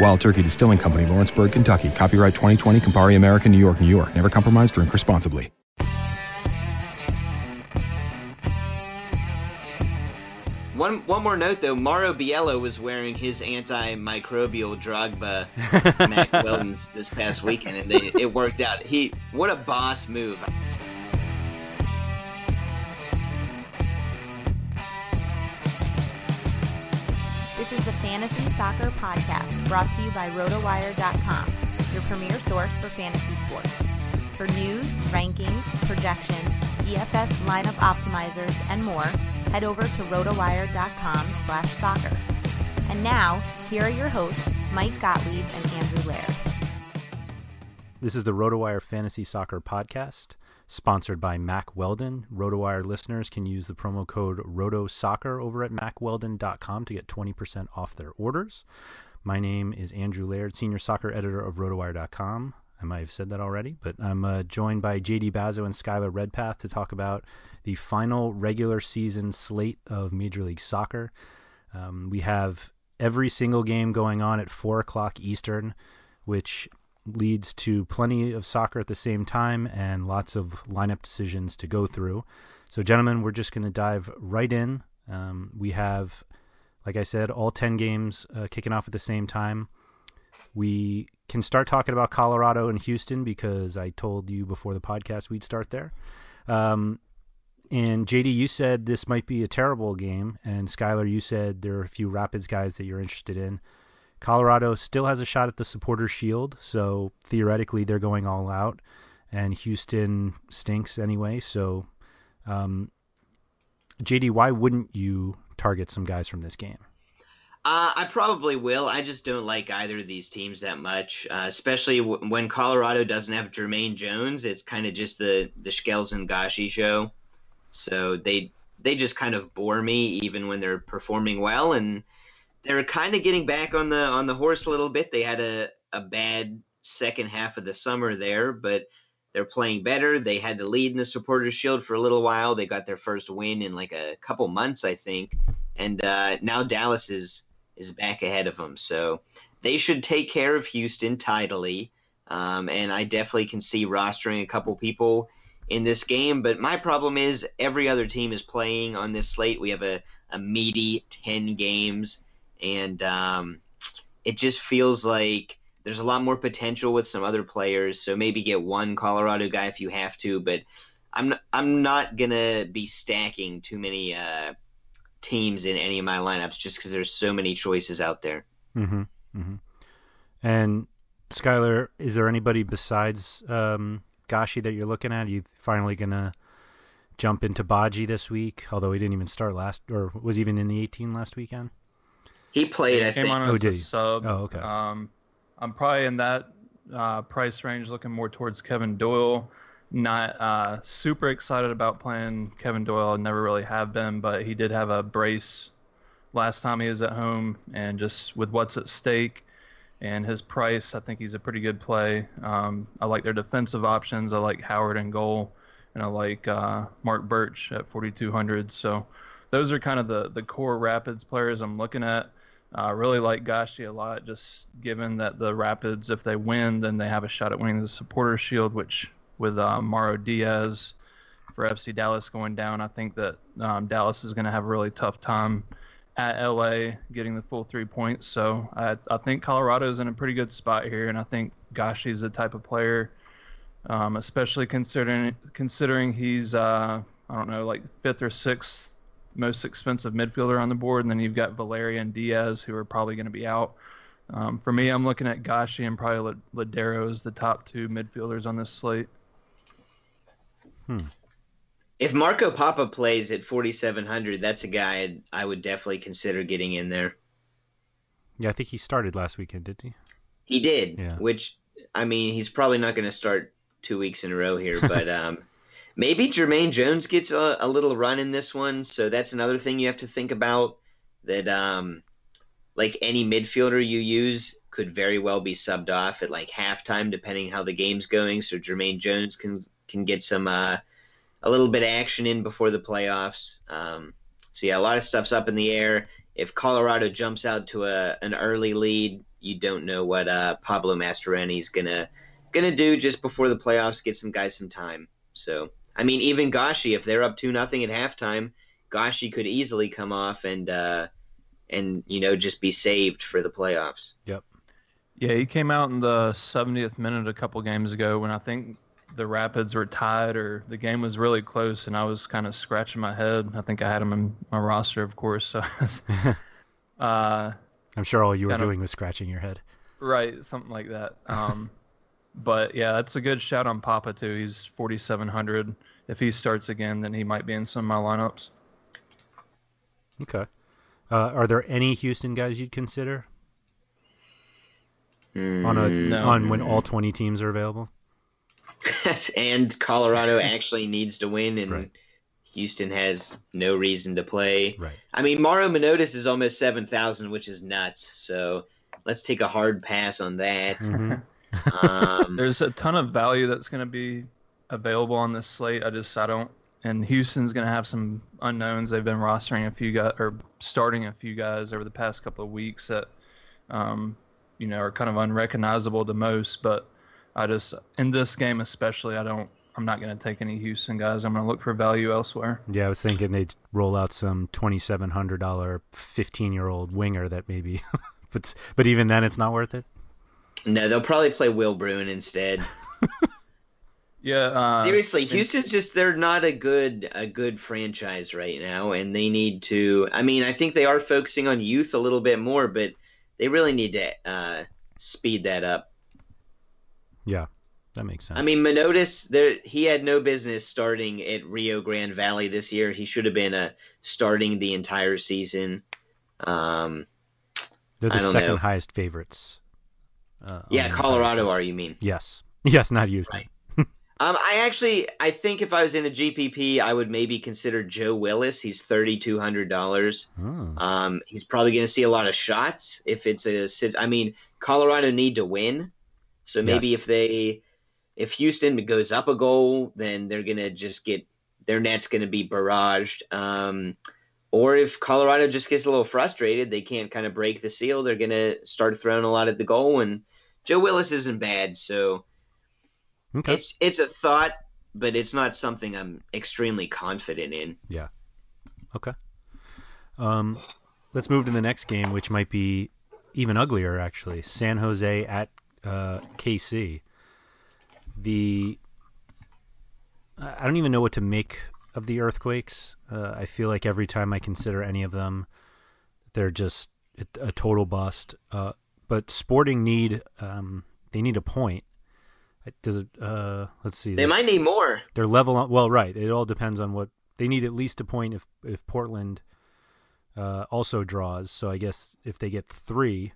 Wild Turkey Distilling Company, Lawrenceburg, Kentucky. Copyright 2020, Campari American, New York, New York. Never compromise, drink responsibly. One one more note though, Mauro Biello was wearing his antimicrobial Drogba uh, Mack Weldon's this past weekend, and they, it worked out. He what a boss move. Soccer Podcast brought to you by RotoWire.com, your premier source for fantasy sports. For news, rankings, projections, DFS lineup optimizers, and more, head over to rotowire.com slash soccer. And now, here are your hosts, Mike Gottlieb and Andrew Laird. This is the RotoWire Fantasy Soccer Podcast, sponsored by Mack Weldon. RotoWire listeners can use the promo code RotoSoccer over at MackWeldon.com to get 20% off their orders. My name is Andrew Laird, senior soccer editor of RotoWire.com. I might have said that already, but I'm uh, joined by JD Bazo and Skylar Redpath to talk about the final regular season slate of Major League Soccer. Um, we have every single game going on at 4 o'clock Eastern, which leads to plenty of soccer at the same time and lots of lineup decisions to go through. So, gentlemen, we're just going to dive right in. Um, we have, like I said, all 10 games uh, kicking off at the same time. We can start talking about Colorado and Houston because I told you before the podcast we'd start there. Um, and JD, you said this might be a terrible game, and Skylar, you said there are a few Rapids guys that you're interested in. Colorado still has a shot at the supporter Shield, so theoretically they're going all out, and Houston stinks anyway. So, um, JD, why wouldn't you target some guys from this game? Uh, I probably will. I just don't like either of these teams that much, uh, especially w- when Colorado doesn't have Jermaine Jones. It's kind of just the the Schkelz and Gashi show. So they they just kind of bore me even when they're performing well, and they're kind of getting back on the on the horse a little bit. They had a a bad second half of the summer there, but they're playing better. They had the lead in the Supporters Shield for a little while. They got their first win in like a couple months, I think, and uh, now Dallas is is back ahead of them. So they should take care of Houston tidily. Um, and I definitely can see rostering a couple people in this game. But my problem is every other team is playing on this slate. We have a, a meaty 10 games, and um, it just feels like there's a lot more potential with some other players. So maybe get one Colorado guy if you have to, but I'm not, I'm not gonna be stacking too many uh, teams in any of my lineups just because there's so many choices out there. Mm-hmm. Mm-hmm. And Skylar, is there anybody besides um, Gashi that you're looking at? Are you finally gonna jump into Badji this week? Although he didn't even start last, or was even in the 18 last weekend. He played. He I came think. on Oh, as did a he? sub. Oh, okay. Um, I'm probably in that uh, price range, looking more towards Kevin Doyle. Not uh, super excited about playing Kevin Doyle. I never really have been, but he did have a brace last time he was at home, and just with what's at stake and his price, I think he's a pretty good play. Um, I like their defensive options. I like Howard and goal, and I like uh, Marc Burch at 4,200. So those are kind of the the core Rapids players I'm looking at. I really like Gashi a lot, just given that the Rapids, if they win, then they have a shot at winning the Supporter Shield, which with uh, Mauro Diaz for FC Dallas going down, I think that um, Dallas is going to have a really tough time at LA getting the full three points. So I, I think Colorado's in a pretty good spot here, and I think Gashi's the type of player, um, especially considering considering he's uh, I don't know like fifth or sixth most expensive midfielder on the board, and then you've got Valeri and Diaz who are probably going to be out. Um, for me, I'm looking at Gashi and probably Lodeiro as the top two midfielders on this slate. If Marco Pappa plays at 4,700, that's a guy I would definitely consider getting in there. Yeah, I think he started last weekend, didn't he? He did, Yeah. which I mean, he's probably not going to start two weeks in a row here, but um, maybe Jermaine Jones gets a, a little run in this one. So that's another thing you have to think about. That um, like any midfielder you use could very well be subbed off at like halftime, depending how the game's going. So Jermaine Jones can can get some uh, a little bit of action in before the playoffs. Um, so yeah, a lot of stuff's up in the air. If Colorado jumps out to a an early lead, you don't know what uh, Pablo Mastroeni's gonna gonna do just before the playoffs. Get some guys some time. So I mean, even Gashi, if they're up two nothing at halftime, Gashi could easily come off and uh, and you know just be saved for the playoffs. Yep. Yeah, he came out in the 70th minute a couple games ago when I think the Rapids were tied or the game was really close, and I was kind of scratching my head. I think I had him in my roster, of course. So, I was, uh, I'm sure all you were Kind of- doing was scratching your head. right, something like that. Um, but yeah, that's a good shout on Pappa too. He's 4,700. If he starts again, then he might be in some of my lineups. Okay. Uh, are there any Houston guys you'd consider on a No. on when all 20 teams are available? Yes, and Colorado actually needs to win, and Right. Houston has no reason to play. Right. I mean, Mauro Manotas is almost seven thousand, which is nuts. So let's take a hard pass on that. Mhm. um, There's a ton of value that's going to be available on this slate. I just I don't. And Houston's going to have some unknowns. They've been rostering a few guys or starting a few guys over the past couple of weeks that, um, you know, are kind of unrecognizable to most. But I just in this game especially, I don't. I'm not going to take any Houston guys. I'm going to look for value elsewhere. Yeah, I was thinking they'd roll out some $2,700 15 year old winger that maybe, but but even then it's not worth it. No, they'll probably play Will Bruin instead. Yeah. Uh, Seriously, and- Houston's just they're not a good a good franchise right now, and they need to. I mean, I think they are focusing on youth a little bit more, but they really need to uh, speed that up. Yeah, that makes sense. I mean, Manotas, there he had no business starting at Rio Grande Valley this year. He should have been uh, starting the entire season. Um, they're I the don't second know. highest favorites. Uh, yeah, Colorado are you mean? Yes, yes, not Houston. Right. Um, I actually, I think if I was in a GPP, I would maybe consider Joe Willis. He's thirty two hundred dollars. Oh, Um, he's probably going to see a lot of shots if it's a. I mean, Colorado need to win, so maybe Yes. if they, if Houston goes up a goal, then they're going to just get their net's going to be barraged. Um, or if Colorado just gets a little frustrated, they can't kind of break the seal. They're going to start throwing a lot at the goal, and Joe Willis isn't bad, so okay. it's it's a thought, but it's not something I'm extremely confident in. Yeah. Okay. Um, let's move to the next game, which might be even uglier actually. San Jose at uh, KC. The I don't even know what to make of the earthquakes. Uh, I feel like every time I consider any of them, they're just a total bust. Uh, but Sporting need um, they need a point. Does it? Uh, let's see. They might need more. They're level on. Well, right. It all depends on what they need. At least a point if if Portland uh, also draws. So I guess if they get three,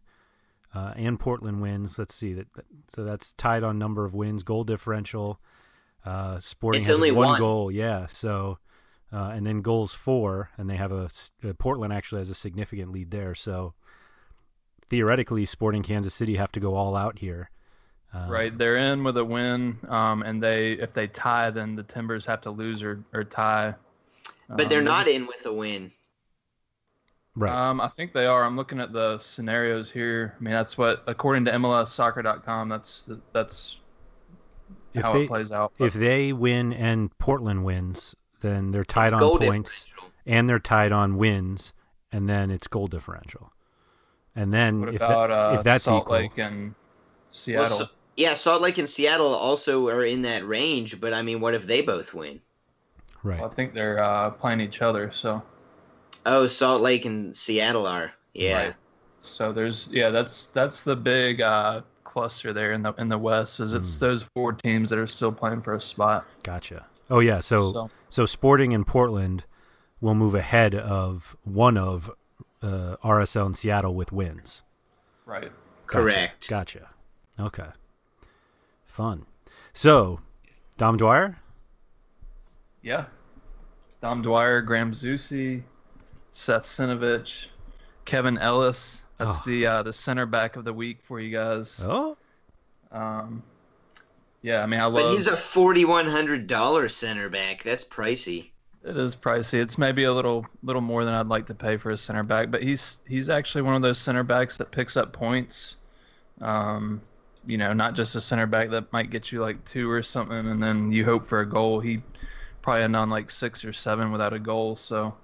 uh, and Portland wins, let's see that. So that's tied on number of wins, goal differential. Uh, Sporting it's has only one, one. goal, yeah. So, uh, and then goals four, and they have a uh, Portland actually has a significant lead there. So, theoretically, Sporting Kansas City have to go all out here. Uh, right, they're in with a win, um, and they if they tie, then the Timbers have to lose or, or tie. But they're Um, not in with a win. Right. Um, I think they are. I'm looking at the scenarios here. I mean, that's what according to MLSsoccer.com. That's the, that's if how they it plays out. if they win and Portland wins, then they're tied It's on points and they're tied on wins, and then it's goal differential. And then what if, about that, uh, if that's Salt equal, Lake and Well, Seattle? so- yeah, Salt Lake and Seattle also are in that range. But I mean, what if they both win? right? Well, I think they're uh, playing each other. So Oh, Salt Lake and Seattle are. Yeah. Right. so there's yeah that's that's the big uh, cluster there in the in the West. Is it's those four teams that are still playing for a spot. Gotcha. Oh yeah, so, So- so Sporting and Portland will move ahead of one of uh, RSL and Seattle with wins. Right. Gotcha. Correct. Gotcha. Okay. Fun. So, Dom Dwyer. Yeah. Dom Dwyer, Graham Zusi, Seth Sinovic, Kevin Ellis. That's Oh. the uh, the center back of the week for you guys. Oh, Um, yeah, I mean, I love. But he's a forty-one hundred dollar center back. That's pricey. It is pricey. It's maybe a little little more than I'd like to pay for a center back, but he's he's actually one of those center backs that picks up points. Um, you know, not just a center back that might get you like two or something, and then you hope for a goal. He probably end on like six or seven without a goal. So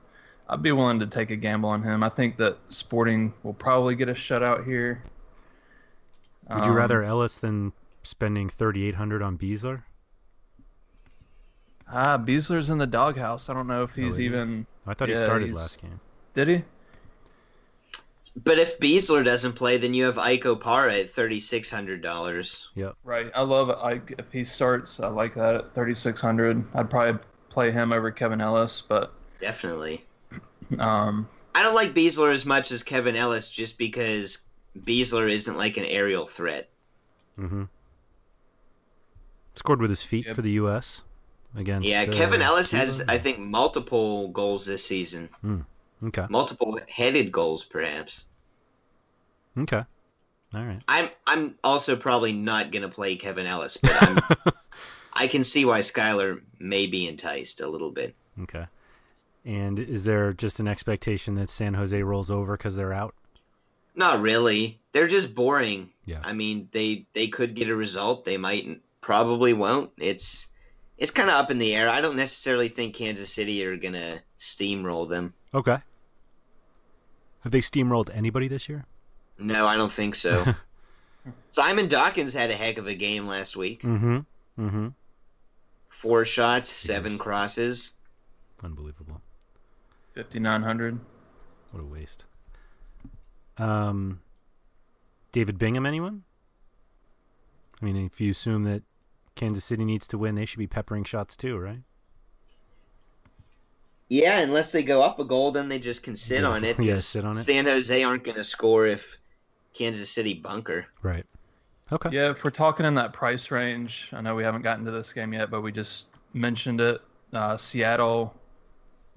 I'd be willing to take a gamble on him. I think that Sporting will probably get a shutout here. would you Um, rather Ellis than spending thirty eight hundred on Besler? Ah, Besler's in the doghouse. I don't know if Oh, he's he? even. I thought he started last game. Did he? But if Besler doesn't play, then you have Ike Opara at thirty-six hundred dollars. Yep. Right. I love it. If he starts, I like that at 3,600. I'd probably play him over Kevin Ellis, but Definitely. Um, I don't like Besler as much as Kevin Ellis, just because Besler isn't like an aerial threat. Mm-hmm. Scored with his feet Yep. for the U.S. against. Yeah, uh, Kevin Ellis has, I think, multiple goals this season. Mm. Okay. Multiple headed goals, perhaps. Okay. All right. I'm I'm also probably not gonna play Kevin Ellis, but I'm, I can see why Skylar may be enticed a little bit. Okay. And is there just an expectation that San Jose rolls over because they're out? Not really. They're just boring. Yeah. I mean, they they could get a result. They might, probably won't. It's it's kind of up in the air. I don't necessarily think Kansas City are gonna steamroll them. Okay. Have they steamrolled anybody this year? No, I don't think so. Simon Dawkins had a heck of a game last week. Mm-hmm. Mm-hmm. Four shots, seven crosses. Unbelievable. 5,900. What a waste. Um, David Bingham, anyone? I mean, if you assume that Kansas City needs to win, they should be peppering shots too, right? Yeah, unless they go up a goal, then they just can sit Yeah, on it. yeah sit on it. San Jose aren't going to score if Kansas City bunker. Right. Okay. Yeah, if we're talking in that price range, I know we haven't gotten to this game yet, but we just mentioned it. Uh, Seattle,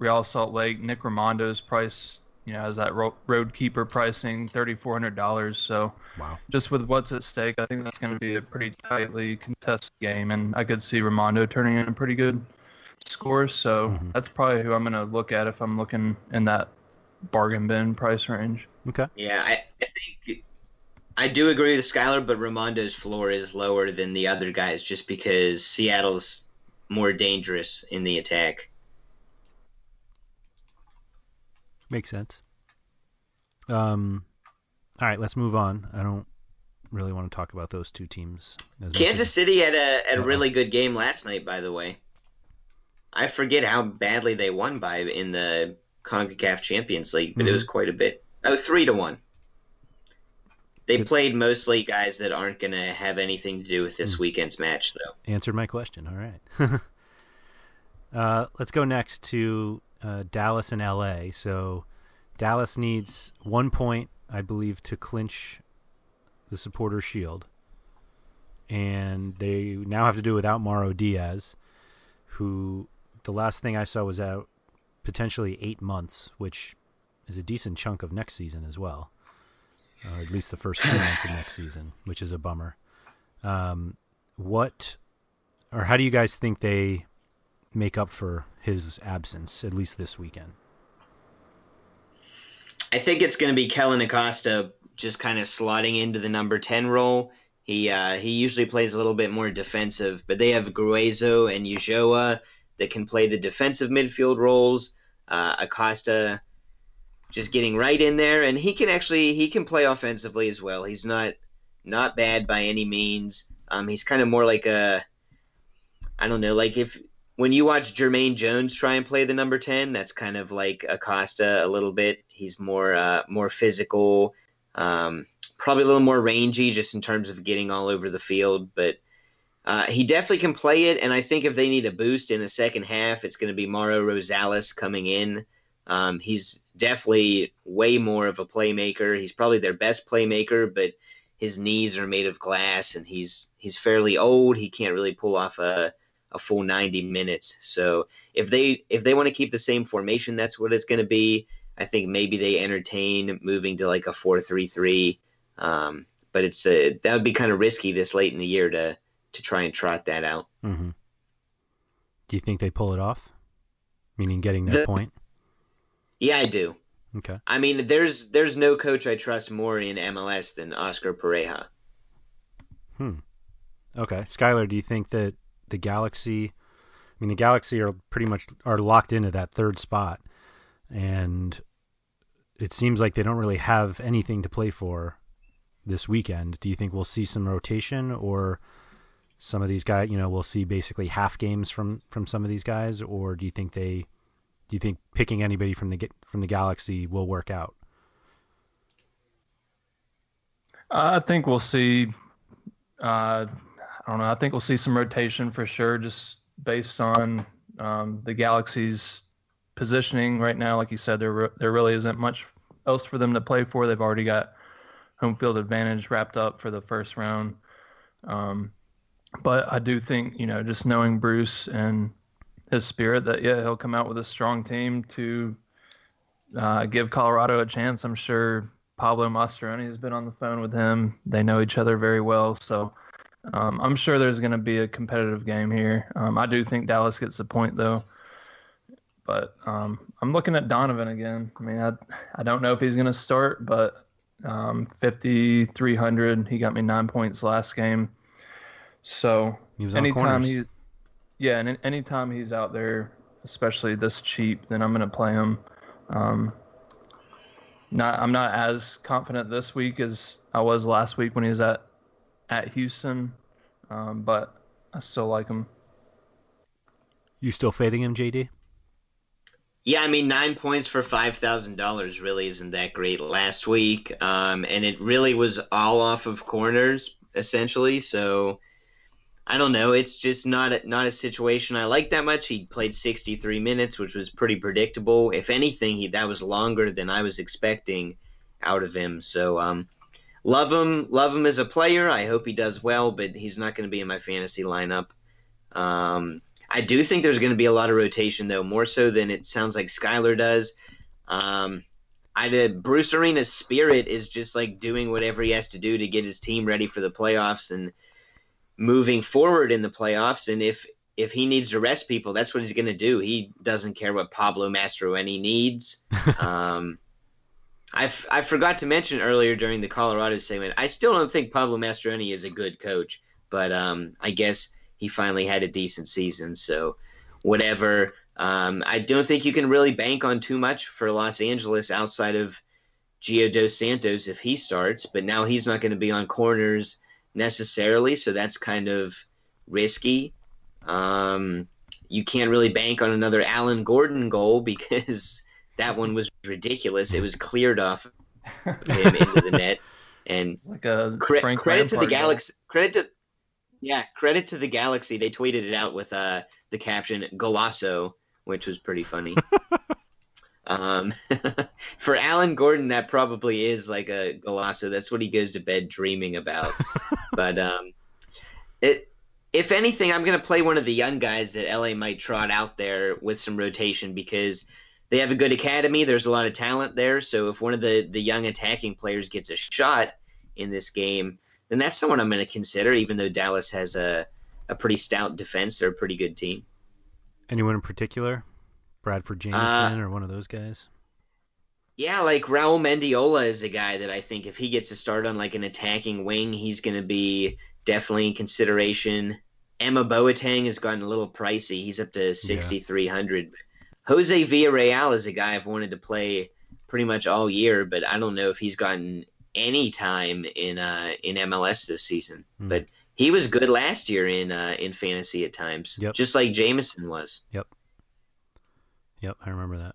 Real Salt Lake, Nick Rimando's price, you know, has that ro- road keeper pricing, $3,400. So Wow. just with what's at stake, I think that's going to be a pretty tightly contested game, and I could see Rimando turning in a pretty good score. So Mhm. that's probably who I'm going to look at if I'm looking in that bargain bin price range. Okay. Yeah, I, I think I do agree with Skylar, but Rimando's floor is lower than the other guys just because Seattle's more dangerous in the attack. Makes sense. Um, All right, let's move on. I don't really want to talk about those two teams. Kansas as... City had a had a really good game last night, by the way. I forget how badly they won by in the CONCACAF Champions League, but mm-hmm. it was quite a bit. Oh, three to one. They good. played mostly guys that aren't going to have anything to do with this mm. weekend's match, though. Answered my question. All right. uh, let's go next to uh, Dallas and LA. So Dallas needs one point, I believe, to clinch the supporter shield. And they now have to do without Mauro Diaz, who the last thing I saw was out potentially eight months, which is a decent chunk of next season as well. Uh, at least the first few months of next season, which is a bummer. Um, what, or how do you guys think they make up for his absence, at least this weekend? I think it's going to be Kellyn Acosta just kind of slotting into the number 10 role. He uh, he usually plays a little bit more defensive, but they have Gruezo and Ulloa that can play the defensive midfield roles. Uh, Acosta just getting right in there, and he can actually he can play offensively as well. He's not not bad by any means. Um, he's kind of more like a I don't know, like if when you watch Jermaine Jones try and play the number ten, that's kind of like Acosta a little bit. He's more uh, more physical, um, probably a little more rangy just in terms of getting all over the field, but. Uh, he definitely can play it, and I think if they need a boost in the second half, it's going to be Mauro Rosales coming in. Um, he's definitely way more of a playmaker. He's probably their best playmaker, but his knees are made of glass, and he's he's fairly old. He can't really pull off a a full 90 minutes. So if they if they want to keep the same formation, that's what it's going to be. I think maybe they entertain moving to like a four three three. Um, but it's a, that would be kind of risky this late in the year to to try and trot that out. Mm-hmm. Do you think they pull it off? Meaning getting that the, point? Yeah, I do. Okay. I mean, there's there's no coach I trust more in MLS than Oscar Pareja. Hmm. Okay, Skylar, do you think that the Galaxy? I mean, the Galaxy are pretty much are locked into that third spot, and it seems like they don't really have anything to play for this weekend. Do you think we'll see some rotation, or some of these guys? You know, we'll see basically half games from from some of these guys, or do you think they do you think picking anybody from the from the galaxy will work out? I think we'll see. Uh, I don't know. I think we'll see some rotation for sure, just based on um, the galaxy's positioning right now. Like you said, there there really isn't much else for them to play for. They've already got home field advantage wrapped up for the first round. Um, but I do think you know, just knowing Bruce and his spirit that yeah he'll come out with a strong team to uh, give Colorado a chance. I'm sure Pablo Mastroeni has been on the phone with him. They know each other very well, so um, I'm sure there's going to be a competitive game here. Um, I do think Dallas gets the point though, but um, I'm looking at Donovan again. I mean, I I don't know if he's going to start, but um, 5,300. He got me nine points last game. So anytime he's yeah, and anytime he's out there, especially this cheap, then I'm gonna play him. Um, not I'm not as confident this week as I was last week when he was at at Houston, um, but I still like him. You still fading him, JD? Yeah, I mean nine points for five thousand dollars really isn't that great last week, um, and it really was all off of corners essentially. So I don't know. It's just not a, not a situation I like that much. He played 63 minutes, which was pretty predictable. If anything, he that was longer than I was expecting out of him. So um, love him, love him as a player. I hope he does well, but he's not going to be in my fantasy lineup. Um, I do think there's going to be a lot of rotation though, more so than it sounds like Skylar does. Um, I did Bruce Arena's spirit is just like doing whatever he has to do to get his team ready for the playoffs and moving forward in the playoffs. And if if he needs to rest people, that's what he's going to do. He doesn't care what Pablo Mastroeni needs. um, I, f- I forgot to mention earlier during the Colorado segment, I still don't think Pablo Mastroeni is a good coach, but um, I guess he finally had a decent season. So, whatever. Um, I don't think you can really bank on too much for Los Angeles outside of Gio Dos Santos if he starts, but now he's not going to be on corners necessarily, so that's kind of risky. Um, you can't really bank on another Alan Gordon goal because that one was ridiculous. It was cleared off him into the net, and like a cre- credit to the Galaxy. Credit to yeah, credit to the Galaxy. They tweeted it out with uh, the caption "Golasso," which was pretty funny. um, for Alan Gordon, that probably is like a golasso. That's what he goes to bed dreaming about. but um, it, if anything, I'm going to play one of the young guys that LA might trot out there with some rotation because they have a good academy. There's a lot of talent there. So if one of the the young attacking players gets a shot in this game, then that's someone I'm going to consider. Even though Dallas has a a pretty stout defense, they're a pretty good team. Anyone in particular? Bradford Jamieson Uh, or one of those guys? Yeah, like Raul Mendiola is a guy that I think if he gets to start on like an attacking wing, he's going to be definitely in consideration. Emma Boateng has gotten a little pricey. He's up to 6,300. Jose Villarreal is a guy I've wanted to play pretty much all year, but I don't know if he's gotten any time in uh, in MLS this season. Hmm. But he was good last year in uh, in fantasy at times, Yep. just like Jamieson was. Yep. Yep, I remember that.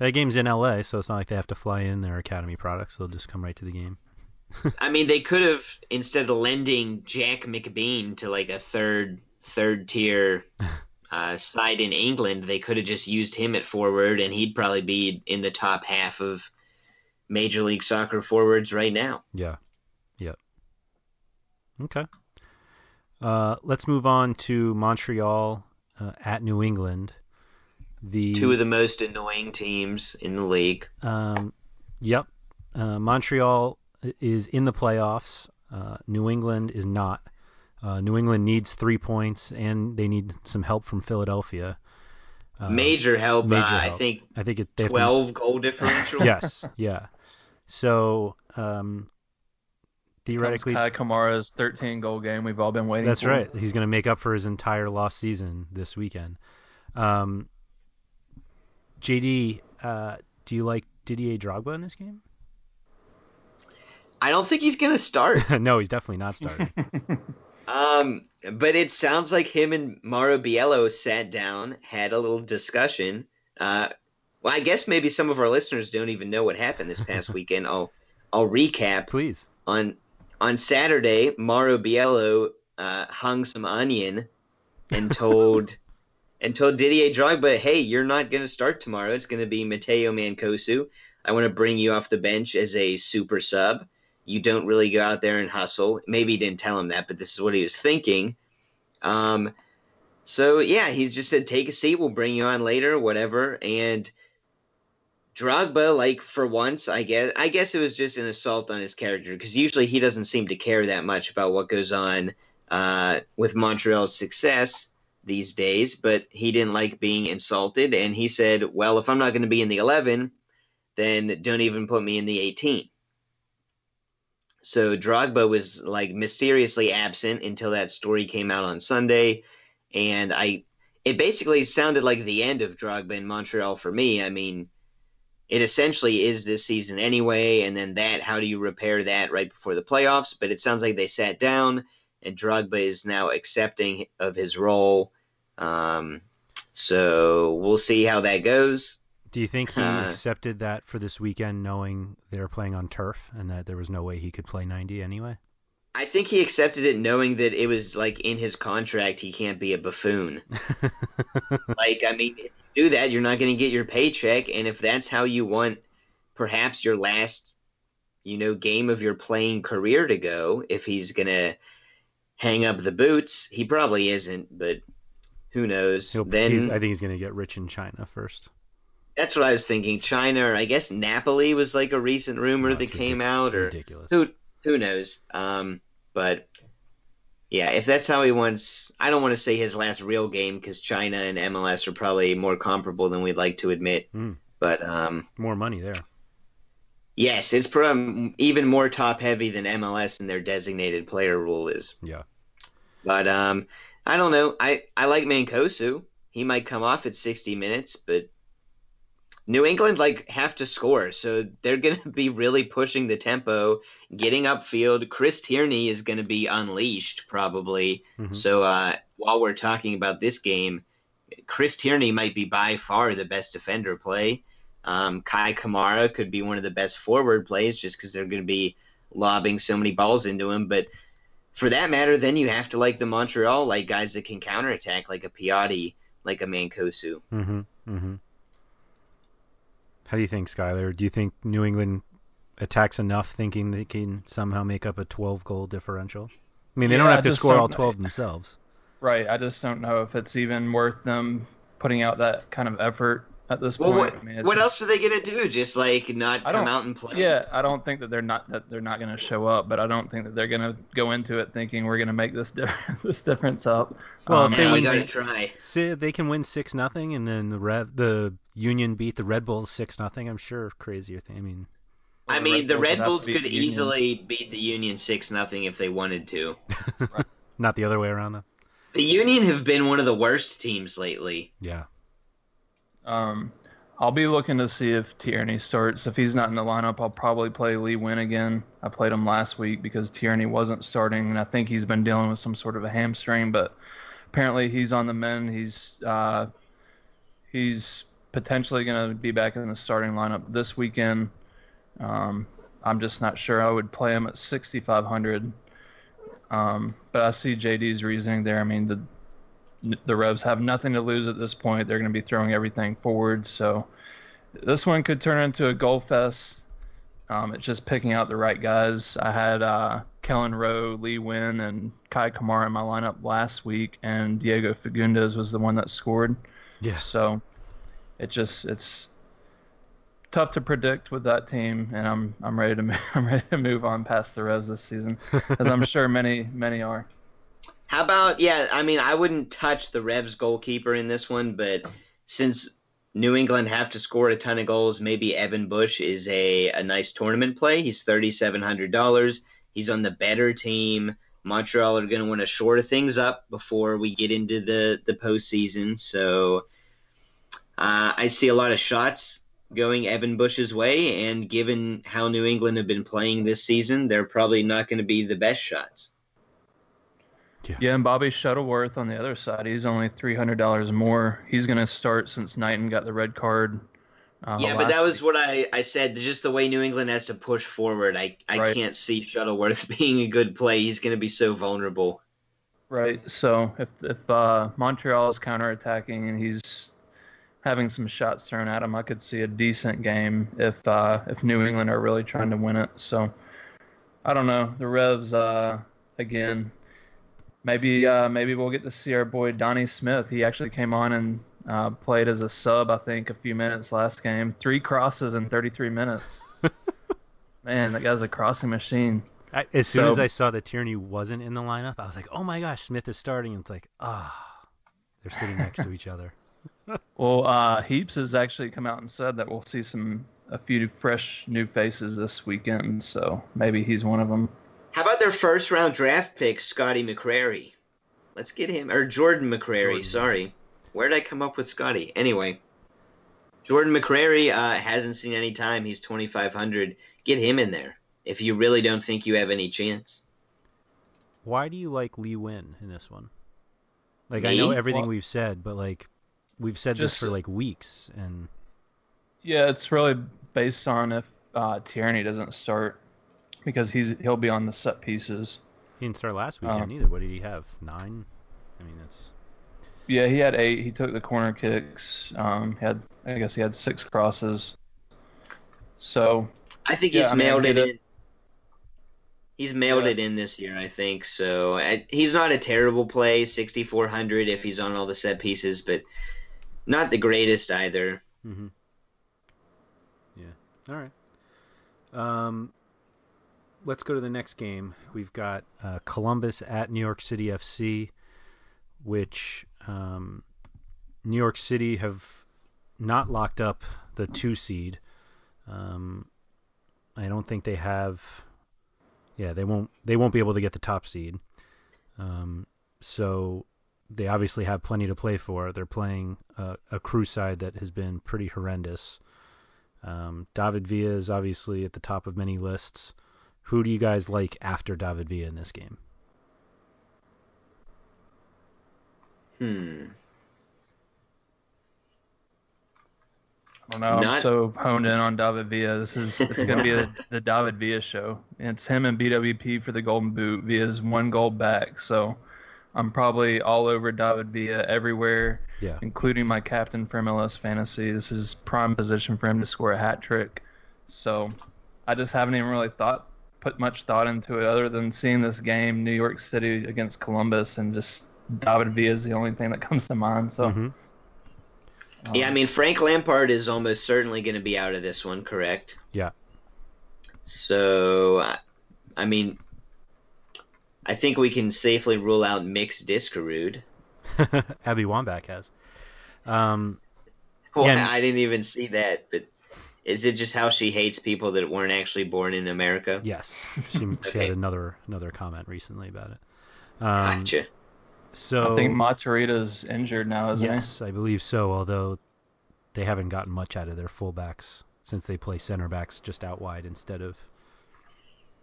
That game's in LA, so it's not like they have to fly in their academy products. They'll just come right to the game. I mean, they could have instead of lending Jack McBean to like a third third tier uh, side in England, they could have just used him at forward, and he'd probably be in the top half of Major League Soccer forwards right now. Yeah. Yep. Okay. Uh, let's move on to Montreal uh, at New England. The Two of the most annoying teams in the league. Um, yep. Uh, Montreal is in the playoffs. Uh, New England is not. Uh, New England needs three points, and they need some help from Philadelphia. Uh, major help. major uh, I think I think it, they have to- twelve goal differential. yes. Yeah. So um, theoretically, Kei Kamara's 13 goal game we've all been waiting for. That's for. right. He's going to make up for his entire lost season this weekend. Um, JD, uh, do you like Didier Drogba in this game? I don't think he's gonna start. no, he's definitely not starting. Um, but it sounds like him and Mauro Biello sat down, had a little discussion. Uh, well, I guess maybe some of our listeners don't even know what happened this past weekend. I'll I'll recap. Please. On on Saturday, Mauro Biello uh, hung some onion and told and told Didier Drogba, "Hey, you're not going to start tomorrow. It's going to be Mateo Mancosu. I want to bring you off the bench as a super sub. You don't really go out there and hustle. Maybe he didn't tell him that, but this is what he was thinking. Um, so yeah, he's just said, take a seat. We'll bring you on later, whatever. And Drogba, like for once, I guess, I guess it was just an assault on his character because usually he doesn't seem to care that much about what goes on uh, with Montreal's success these days. But he didn't like being insulted, and he said, "Well, if I'm not going to be in the 11, then don't even put me in the 18." So Drogba was like mysteriously absent until that story came out on Sunday, and I it basically sounded like the end of Drogba in Montreal for me. I mean, it essentially is this season anyway, and then that how do you repair that right before the playoffs? But it sounds like they sat down and Drogba is now accepting of his role. Um, so we'll see how that goes. Do you think he Uh, accepted that for this weekend, knowing they're playing on turf and that there was no way he could play 90 anyway? I think he accepted it knowing that it was like in his contract he can't be a buffoon. like, I mean, if you do that, you're not going to get your paycheck. And if that's how you want perhaps your last, you know, game of your playing career to go, if he's going to hang up the boots, he probably isn't, but who knows? He'll, then I think he's going to get rich in China first. That's what I was thinking. China, or I guess Napoli was like a recent rumor Oh, that came out, or ridiculous. who who knows? Um, but yeah, if that's how he wants, I don't want to say his last real game because China and MLS are probably more comparable than we'd like to admit. Mm. But um, More money there. yes, it's prob- even more top heavy than MLS and their designated player rule is. Yeah. But um, I don't know. I I like Mancosu. He might come off at 60 minutes, but New England like have to score, so they're going to be really pushing the tempo, getting upfield. Chris Tierney is going to be unleashed probably. Mm-hmm. So uh, while we're talking about this game, Chris Tierney might be by far the best defender play. Um, Kei Kamara could be one of the best forward plays just because they're going to be lobbing so many balls into him. But for that matter, then you have to like the Montreal like guys that can counterattack, like a Piatti, like a Mancosu. Mm-hmm. Mm-hmm. How do you think, Skylar? Do you think New England attacks enough, thinking they can somehow make up a 12 goal differential? I mean, they yeah, don't have to score all 12 themselves. Right. I just don't know if it's even worth them putting out that kind of effort at this well, point. What, I mean, what just, else are they gonna do? Just like not come out and play? Yeah, I don't think that they're not that they're not gonna show up, but I don't think that they're gonna go into it thinking we're gonna make this difference this difference up. Well, um, if they win, gotta try. See, they can win six nothing, and then the Rev the Union beat the Red Bulls six nothing. I'm sure crazier thing. I mean. I mean, the Red Bulls, could easily beat the Union six nothing if they wanted to. Not the other way around though. The Union have been one of the worst teams lately. Yeah. Um, I'll be looking to see if Tierney starts. If he's not in the lineup, I'll probably play Lee Nguyen again. I played him last week because Tierney wasn't starting, and I think he's been dealing with some sort of a hamstring. But apparently, he's on the mend. He's uh, he's potentially going to be back in the starting lineup this weekend. Um, I'm just not sure I would play him at 6,500. Um, but I see JD's reasoning there. I mean, the the Revs have nothing to lose at this point. They're going to be throwing everything forward. So this one could turn into a goal fest. Um, it's just picking out the right guys. I had uh, Kelyn Rowe, Lee Nguyen, and Kei Kamara in my lineup last week, and Diego Fagundez was the one that scored. Yeah. So it just it's tough to predict with that team, and I'm I'm ready to I'm ready to move on past the Revs this season, as I'm sure many many are. How about yeah? I mean, I wouldn't touch the Revs goalkeeper in this one, but since New England have to score a ton of goals, maybe Evan Bush is a, a nice tournament play. He's thirty seven hundred dollars. He's on the better team. Montreal are going to want to shore things up before we get into the the postseason. So uh, I see a lot of shots going Evan Bush's way, and given how New England have been playing this season, they're probably not going to be the best shots. Yeah. yeah, and Bobby Shuttleworth on the other side, he's only three hundred dollars more. He's going to start since Knighton got the red card. Uh, yeah, but that was week. what I, I said. Just the way New England has to push forward, I, I right. can't see Shuttleworth being a good play. He's going to be so vulnerable. Right. So if if uh, Montreal is counterattacking and he's having some shots thrown at him, I could see a decent game if uh, if New England are really trying to win it. So I don't know. The Revs uh, again maybe uh, maybe we'll get to see our boy Donnie Smith. He actually came on and uh, played as a sub, I think, a few minutes last game. Three crosses in 33 minutes. Man, that guy's a crossing machine. I, as soon so, as I saw that Tierney wasn't in the lineup, I was like, "Oh my gosh, Smith is starting!" And it's like, ah, oh, they're sitting next to each other. well, uh, Heaps has actually come out and said that we'll see some a few fresh new faces this weekend. So maybe he's one of them. How about their first round draft pick, Scotty McCrary? Let's get him or Jordan McCrary. Jordan. Sorry, where did I come up with Scotty? Anyway, Jordan McCrary uh, hasn't seen any time. He's twenty five hundred. Get him in there if you really don't think you have any chance. Why do you like Lee Nguyen in this one? Like Me? I know everything well, we've said, but like we've said just, this for like weeks, and yeah, it's really based on if uh, Tierney doesn't start because he's he'll be on the set pieces. He didn't start last weekend um, either. What did he have? Nine. I mean, that's. Yeah, he had eight. He took the corner kicks. Um, had I guess he had six crosses. So. I think he's yeah, mailed I mean, it in. He's mailed yeah. it in this year, I think. So I, he's not a terrible play, 6,400 if he's on all the set pieces, but not the greatest either. Mm-hmm. Yeah. All right. Um, let's go to the next game. We've got uh, Columbus at New York City FC, which um, New York City have not locked up the two seed. Um, I don't think they have. Yeah, they won't. They won't be able to get the top seed. Um, so they obviously have plenty to play for. They're playing a, a crew side that has been pretty horrendous. Um, David Villa is obviously at the top of many lists. Who do you guys like after David Villa in this game? Hmm. I don't know. I'm so honed in on David Villa. This is it's going to be the, the David Villa show. It's him and BWP for the Golden Boot. Villa's one goal back, so I'm probably all over David Villa everywhere, Yeah. including my captain for MLS Fantasy. This is prime position for him to score a hat trick. So I just haven't even really thought put much thought into it other than seeing this game, New York City against Columbus, and just David Villa is the only thing that comes to mind. So. Mhm. Yeah, I mean Frank Lampard is almost certainly going to be out of this one, correct? Yeah. So, I- I mean, I think we can safely rule out Mix Diskerud. Abby Wambach has. Um, Well, Yeah. I didn't even see that, but is it just how she hates people that weren't actually born in America? yes, she, she had another another comment recently about it. Um, Gotcha. So I think Matarrita's injured now, isn't yes, I believe so. Although they haven't gotten much out of their fullbacks since they play center backs just out wide instead of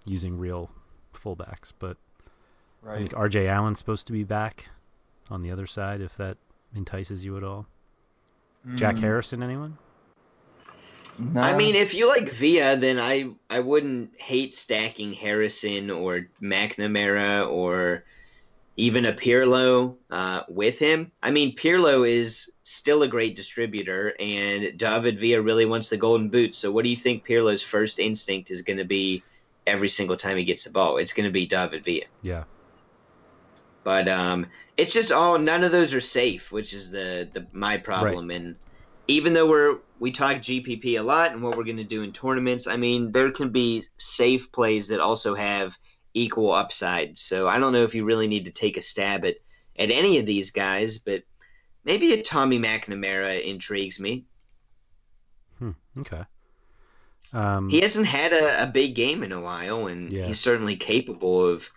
using real fullbacks. But he? I think R.J. Allen's supposed to be back on the other side if that entices you at all. Jack Mm, Harrison, anyone? No. I mean, if you like Villa, then I I wouldn't hate stacking Harrison or McNamara or even a Pirlo uh, with him. I mean, Pirlo is still a great distributor, and David Villa really wants the golden boot. So, what do you think Pirlo's first instinct is going to be every single time he gets the ball? It's going to be David Villa. Yeah. But um, it's just all none of those are safe, which is the, the my problem. And even though we're we talk GPP a lot and what we're going to do in tournaments, I mean there can be safe plays that also have equal upside. So I don't know if you really need to take a stab at at any of these guys, but maybe a Tommy McNamara intrigues me. Hmm. Okay. Um, He hasn't had a, a big game in a while, and Yeah. he's certainly capable of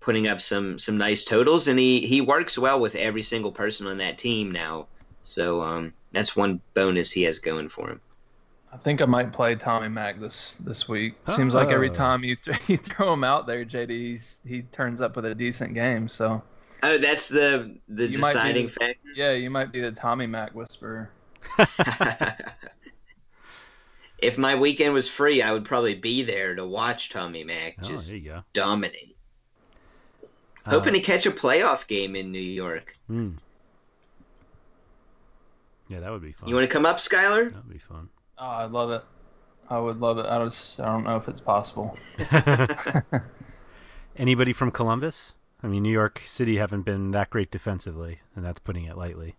putting up some some nice totals. And he he works well with every single person on that team now. So um, that's one bonus he has going for him. I think I might play Tommy Mack this this week. Seems like every Oh. time you th- you throw him out there, JD, he's, he turns up with a decent game. So Oh, that's the the You might be deciding factor. yeah, you might be the Tommy Mack whisperer. if my weekend was free, I would probably be there to watch Tommy Mack oh, just you dominate. Uh, Hoping to catch a playoff game in New York. hmm. Yeah, that would be fun. You want to come up, Skylar? That would be fun. Oh, I love it. I would love it. I just I don't know if it's possible. Anybody from Columbus? I mean, New York City haven't been that great defensively, and that's putting it lightly.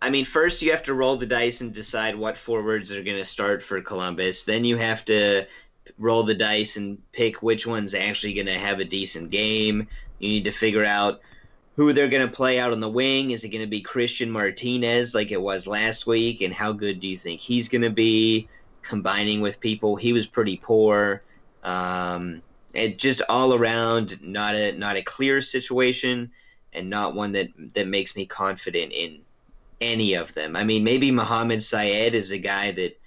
I mean, first you have to roll the dice and decide what forwards are going to start for Columbus. Then you have to roll the dice and pick which one's actually going to have a decent game. You need to figure out who they're going to play out on the wing. Is it going to be Christian Martinez like it was last week? And how good do you think he's going to be combining with people? He was pretty poor. Um, it just all around not a not a clear situation and not one that that makes me confident in any of them. I mean, maybe Mohammed Saeid is a guy that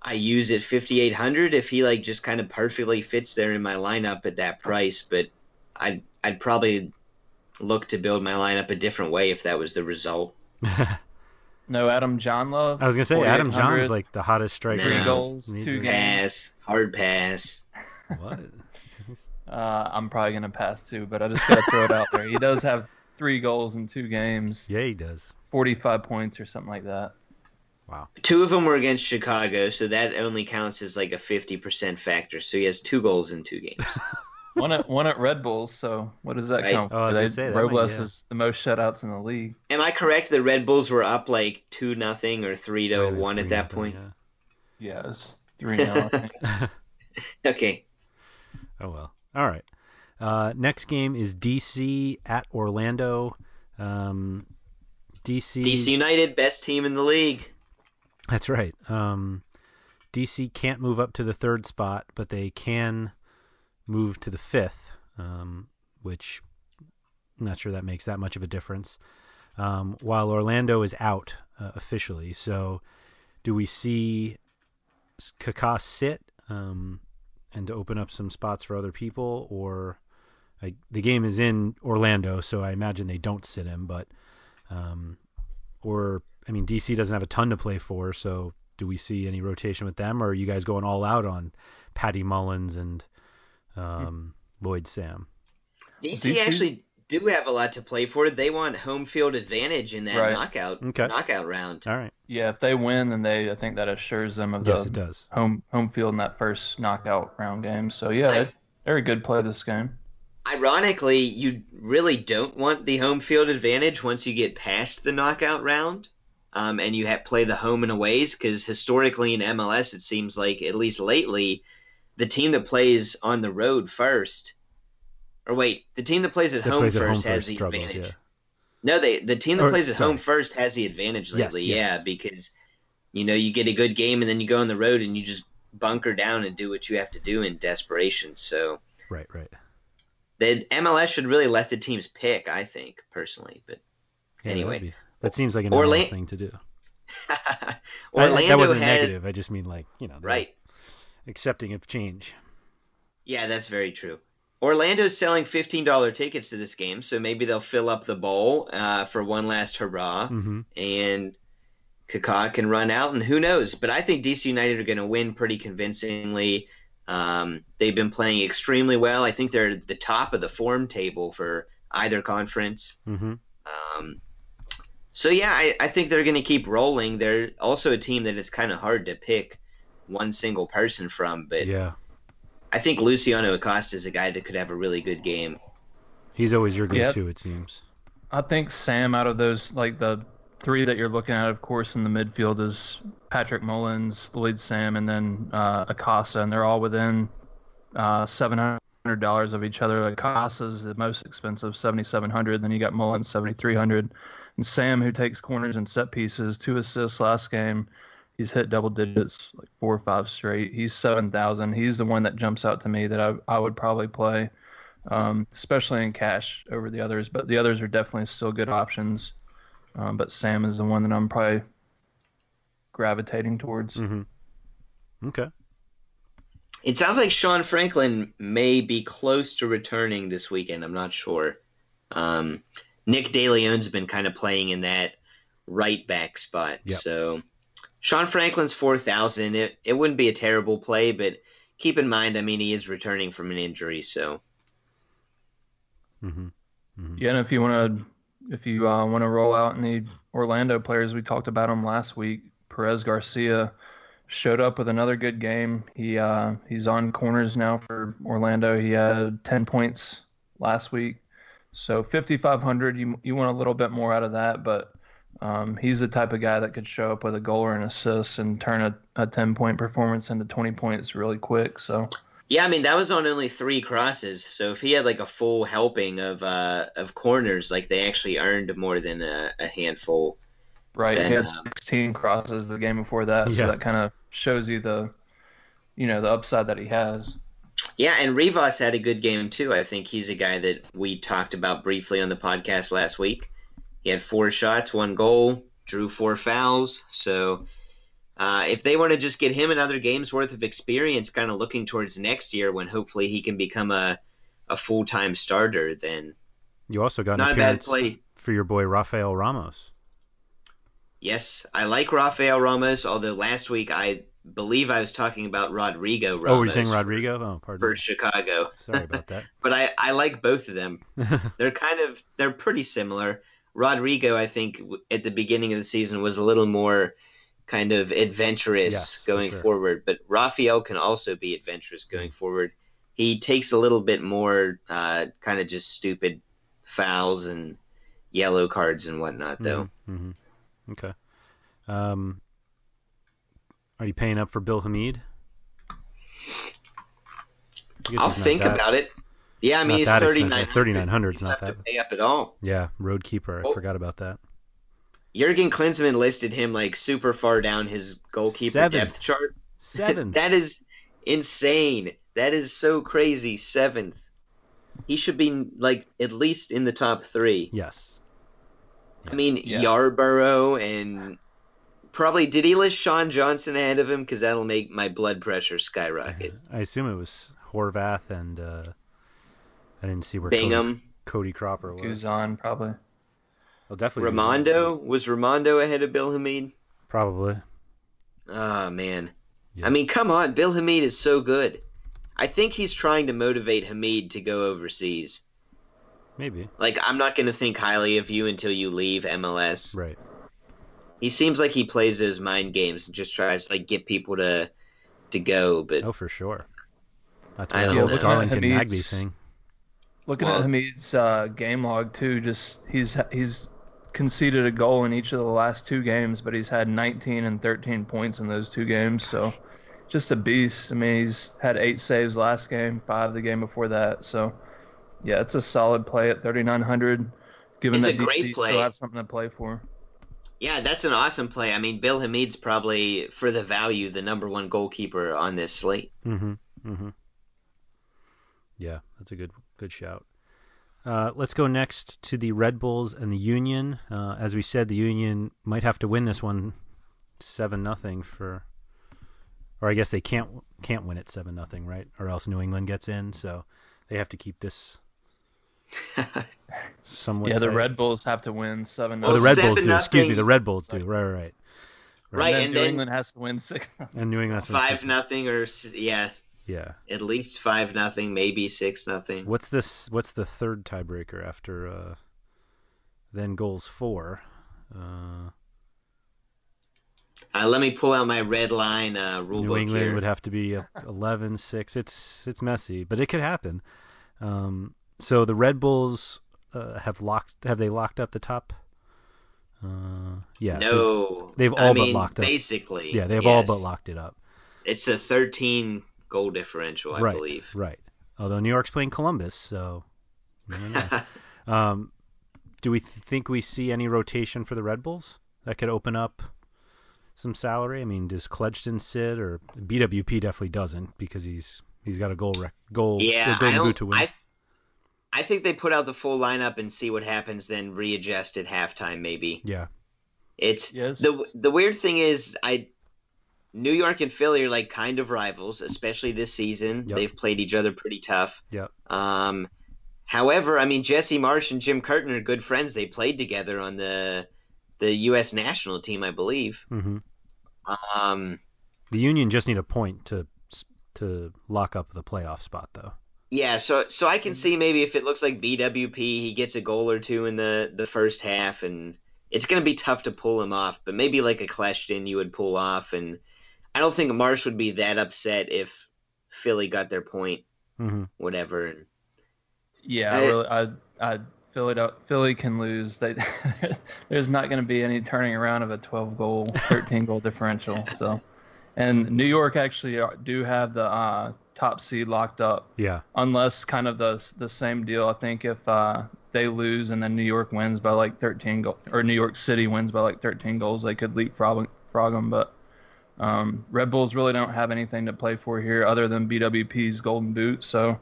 I use at 5800 if he like just kind of perfectly fits there in my lineup at that price, but I'd I'd probably look to build my lineup a different way if that was the result. No Adam Jahn Love. I was gonna say Adam 4,800. Jahn's like the hottest striker. Three in goals, two games. Pass, hard pass. What? Uh, I'm probably gonna pass too, but I just gotta throw it out there. He does have three goals in two games, yeah, he does. 45 points or something like that. Wow. Two of them were against Chicago, so that only counts as like a 50% factor. So he has two goals in two games. One at one at Red Bulls. So what does that Right. count? Oh, I for? gonna They- say, that might- Robles yeah. is the most shutouts in the league. Am I correct? The Red Bulls were up like two nothing or three to Might have been one at that nothing, point. Yeah, it's three now. I think. Okay. oh well. All right. Uh, next game is DC at Orlando. Um, DC. DC United, best team in the league. That's right. Um, DC can't move up to the third spot, but they can move to the fifth, um, which I'm not sure that makes that much of a difference. Um, while Orlando is out uh, officially, so do we see Kaká sit um, and to open up some spots for other people, or like the game is in Orlando, so I imagine they don't sit him, but um, or I mean DC doesn't have a ton to play for, so do we see any rotation with them, or are you guys going all out on Patty Mullins and um, Lloyd Sam? DC, DC, actually do have a lot to play for. They want home field advantage in that right. knockout okay. knockout round. All right. Yeah, if they win, then they I think that assures them of yes, the it does. home home field in that first knockout round game. So yeah, I, they're a good play this game. Ironically, you really don't want the home field advantage once you get past the knockout round. Um, and you have play the home and aways because historically in MLS it seems like at least lately the team that plays on the road first or wait, the team that plays at home plays first at home has the struggles, advantage. Yeah. No, they the team that or, plays at sorry. home first has the advantage lately. Yes, yes. Yeah, because you know you get a good game and then you go on the road and you just bunker down and do what you have to do in desperation. So right, right. The MLS should really let the teams pick. I think personally, but yeah, anyway, be, that seems like an Orla- MLS thing to do. Orlando I, that wasn't has, negative. I just mean like you know, right, accepting of change. Yeah, that's very true. Orlando's selling $15 tickets to this game, so maybe they'll fill up the bowl uh, for one last hurrah, mm-hmm. and Kaká can run out, and who knows? But I think DC United are going to win pretty convincingly. Um, they've been playing extremely well. I think they're the top of the form table for either conference. Mm-hmm. Um, so yeah, I, I think they're going to keep rolling. They're also a team that is kind of hard to pick one single person from, but yeah, I think Luciano Acosta is a guy that could have a really good game. He's always your go-to, yep. it seems. I think Sam, out of those, like the three that you're looking at, of course, in the midfield is Patrick Mullins, Lloyd Sam, and then uh, Acosta, and they're all within uh, seven hundred dollars of each other. Acosta is the most expensive, seventy seven hundred. Then you got Mullins, seventy three hundred, and Sam, who takes corners and set pieces, two assists last game he's hit double digits like four or five straight. He's seven thousand. He's the one that jumps out to me that I I would probably play, um, especially in cash over the others. But the others are definitely still good options. Um, but Sam is the one that I'm probably gravitating towards. Mm-hmm. Okay. It sounds like Sean Franklin may be close to returning this weekend. I'm not sure. Um, Nick DeLeon's been kind of playing in that right back spot. Yep. So Sean Franklin's 4,000. It, it wouldn't be a terrible play, but keep in mind, I mean, he is returning from an injury, so. Mm-hmm. Mm-hmm. Yeah, and if you want to, if you uh, want to roll out any Orlando players, we talked about them last week. Perez Garcia showed up with another good game. He uh, he's on corners now for Orlando. He had 10 points last week, so 5,500. You you want a little bit more out of that, but um, he's the type of guy that could show up with a goal or an assist and turn a, a 10 point performance into 20 points really quick. So, yeah, I mean that was on only three crosses. So if he had like a full helping of uh, of corners, like they actually earned more than a, a handful. Right, then, he had uh, 16 crosses the game before that, yeah. so that kind of shows you the, you know, the upside that he has. Yeah, and Rivas had a good game too. I think he's a guy that we talked about briefly on the podcast last week. He had four shots, one goal, drew four fouls. So uh, if they want to just get him another game's worth of experience, kind of looking towards next year when hopefully he can become a, a full time starter, then you also got not a bad play for your boy Rafael Ramos. Yes, I like Rafael Ramos. Although last week I believe I was talking about Rodrigo. Ramos oh, were you saying Rodrigo? Oh, pardon. For me. Chicago. Sorry about that. but I, I like both of them. they're kind of they're pretty similar. Rodrigo, I think, at the beginning of the season was a little more kind of adventurous yes, going sure. forward. But Rafael can also be adventurous going mm-hmm. forward. He takes a little bit more uh, kind of just stupid fouls and yellow cards and whatnot, though. Mm-hmm. mm-hmm. Okay. Um, are you paying up for Bill Hamid? I'll think that... about it. Yeah, I mean he's thirty nine. Thirty nine hundred is not that. To pay up at all. Yeah, road keeper. I oh. forgot about that. Jurgen Klinsmann listed him like super far down his goalkeeper Seventh. depth chart. Seventh. that is insane. That is so crazy. Seventh. He should be like at least in the top three. Yes. Yeah. I mean yeah. Yarbrough and Probably did he list Sean Johnson ahead of him? Because that'll make my blood pressure skyrocket. I assume it was Horvath and uh, I didn't see where Cody, Bingham, Cody Cropper was. Guzan probably. Oh, definitely. Guzan. Rimando was Rimando ahead of Bill Hamid. Probably. Oh man, Yeah. I mean, come on, Bill Hamid is so good. I think he's trying to motivate Hamid to go overseas. Maybe. Like, I'm not going to think highly of you until you leave MLS. Right. He seems like he plays those mind games and just tries to like get people to to go. But Oh, for sure. That's I why the don't whole know. Darlington Hamid's- Nagbe thing. Looking Well- at Hamid's uh, game log too, just he's he's conceded a goal in each of the last two games, but he's had 19 and 13 points in those two games. So just a beast. I mean, he's had eight saves last game, five the game before that. So yeah, it's a solid play at 3,900. Given It's that DC play. still have something to play for. yeah, that's an awesome play. I mean, Bill Hamid's probably for the value the number one goalkeeper on this slate. Mm-hmm. Mm-hmm. Yeah, that's a good good shout. Uh, let's go next to the Red Bulls and the Union. Uh, as we said, the Union might have to win this one seven nothing for, or I guess they can't can't win it seven nothing, right? Or else New England gets in, so they have to keep this somewhat. yeah, the tight. Red Bulls have to win seven. Oh, the Red Bulls seven do. Excuse me, the Red Bulls do. Right, right, right. Right, and, then and New then- England has to win six. And New England. has to win Five six- nothing or s- yeah, Yeah. at least five nothing, maybe six nothing. What's this? What's the third tiebreaker after uh, then goals four? Uh, Uh, let me pull out my red line uh, rule New book England here. would have to be at 11-6. It's it's messy, but it could happen. Um, so the Red Bulls uh, have locked. Have they locked up the top? Uh, yeah. they've- no, they've I all but mean, locked up. Basically, Yeah, they've all but locked it up. It's a 13 goal differential, I right. believe. Right. Although New York's playing Columbus, so. you never know. um, do we th- think we see any rotation for the Red Bulls that could open up some salary? I mean, does Kljestan sit or BWP definitely doesn't because he's he's got a goal rec- goal yeah, a golden I don't. to win. I, th- I think they put out the full lineup and see what happens, then readjust at halftime. Maybe yeah. it's Yes. the the weird thing is I. New York and Philly are like kind of rivals, especially this season. Yep. They've played each other pretty tough. Yep. Um, however, I mean Jesse Marsch and Jim Curtin are good friends. They played together on the the U.S. national team, I believe. hmm Um, The Union just need a point to to lock up the playoff spot, though. yeah, so so I can see maybe if it looks like BWP, he gets a goal or two in the the first half, and it's going to be tough to pull him off. But maybe like a Kljestan, you would pull off, and I don't think Marsh would be that upset if Philly got their point, hmm whatever. Yeah, I- I really, I, I, Philly, Philly can lose. They, there's not going to be any turning around of a 12 goal, 13 goal differential. So, and New York actually are- do have the uh, top seed locked up, Yeah. unless kind of the the same deal. I think if uh, they lose and then New York wins by like 13 goal, or New York City wins by like 13 goals, they could leapfrog frog them. But um, Red Bulls really don't have anything to play for here other than BWP's Golden Boot. So.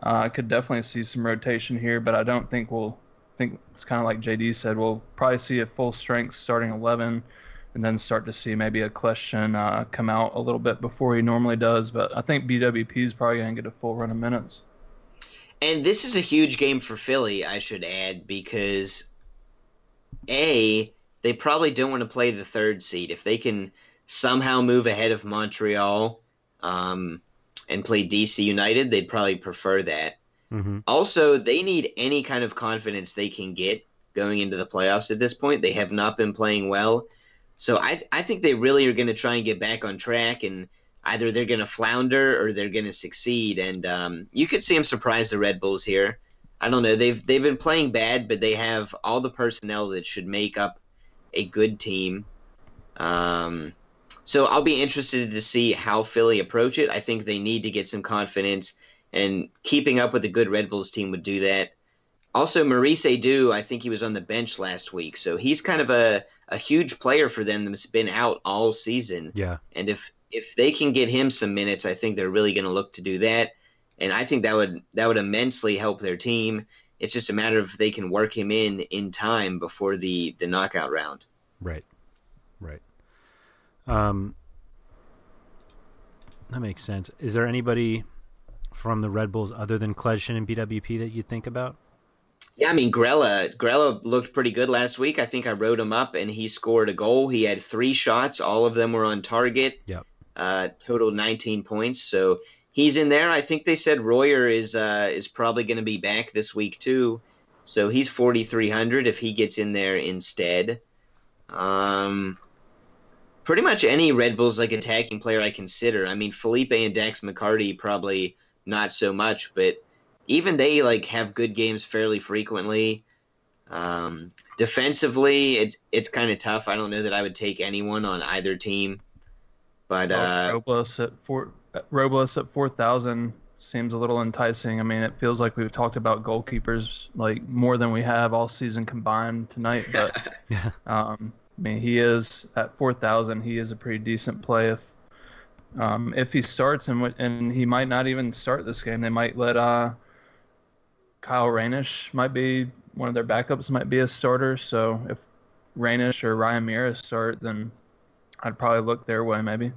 Uh, I could definitely see some rotation here, but I don't think we'll I think it's kind of like JD said. We'll probably see a full strength starting 11 and then start to see maybe a question uh, come out a little bit before he normally does. But I think BWP is probably going to get a full run of minutes. And this is a huge game for Philly, I should add, because A, they probably don't want to play the third seed. If they can somehow move ahead of Montreal um, and play DC United, they'd probably prefer that. hmm Also, they need any kind of confidence they can get going into the playoffs at this point. They have not been playing well. So I, I think they really are going to try and get back on track, and either they're going to flounder or they're going to succeed. And um, you could see them surprise the Red Bulls here. I don't know. They've they've been playing bad, but they have all the personnel that should make up a good team. Um, so I'll be interested to see how Philly approach it. I think they need to get some confidence, and keeping up with a good Red Bulls team would do that. Also, Maurice Edu, I think he was on the bench last week, so he's kind of a, a huge player for them that's been out all season. Yeah. And if if they can get him some minutes, I think they're really going to look to do that. And I think that would that would immensely help their team. It's just a matter of if they can work him in in time before the the knockout round. Right. Right. Um, that makes sense. Is there anybody from the Red Bulls other than Kljestan and BWP that you think about? Yeah, I mean Grella. Grella looked pretty good last week. I think I wrote him up, and he scored a goal. He had three shots. All of them were on target. Yep. Uh, total 19 points. So he's in there. I think they said Royer is uh, is probably going to be back this week too. So he's 4,300 if he gets in there instead. Um, pretty much any Red Bulls like attacking player I consider. I mean, Felipe and Dax McCarty probably not so much, but even they like have good games fairly frequently. Um, defensively, it's it's kind of tough. I don't know that I would take anyone on either team, but uh, Robles at four, Robles at four thousand seems a little enticing. I mean, it feels like we've talked about goalkeepers like more than we have all season combined tonight. But Yeah. um, I mean, he is at four thousand. He is a pretty decent play if um, if he starts and and he might not even start this game. They might let uh, Kyle Reynish might be one of their backups might be a starter. So if Reynish or Ryan Meara start, then I'd probably look their way maybe.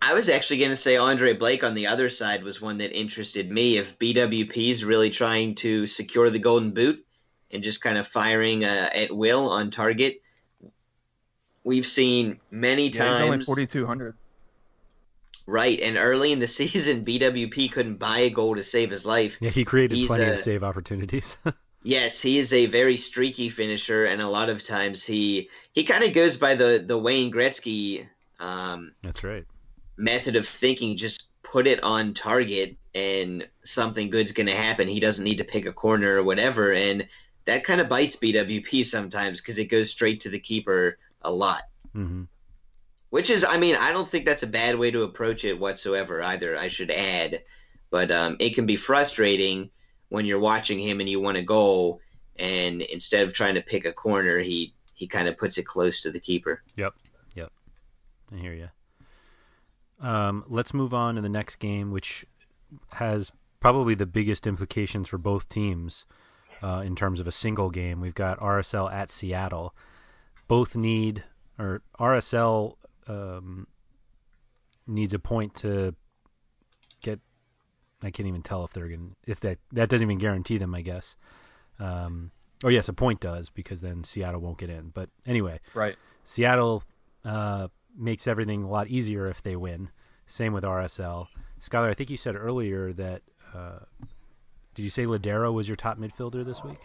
I was actually going to say Andre Blake on the other side was one that interested me. If BWP is really trying to secure the golden boot and just kind of firing uh, at will on target, we've seen many Yeah, he's only times. forty two hundred. right, and early in the season, BWP couldn't buy a goal to save his life. Yeah, he created He's plenty a- of save opportunities. Yes, he is a very streaky finisher, and a lot of times he he kind of goes by the the Wayne Gretzky um, That's right. method of thinking. Just put it on target, and something good's going to happen. He doesn't need to pick a corner or whatever, and that kind of bites BWP sometimes because it goes straight to the keeper a lot. hmm Which is, I mean, I don't think that's a bad way to approach it whatsoever either. I should add, but um, it can be frustrating when you're watching him and you want a goal, and instead of trying to pick a corner, he he kind of puts it close to the keeper. Yep. Yep. I hear you. Um, let's move on to the next game, which has probably the biggest implications for both teams uh, in terms of a single game. We've got RSL at Seattle. Both need, or RSL um, needs a point to get. I can't even tell if they're going. If that that doesn't even guarantee them, I guess. Um, oh yes, a point does because then Seattle won't get in. But anyway, Right. Seattle uh, makes everything a lot easier if they win. Same with RSL. Skylar, I think you said earlier that. Uh, did you say Lodeiro was your top midfielder this week?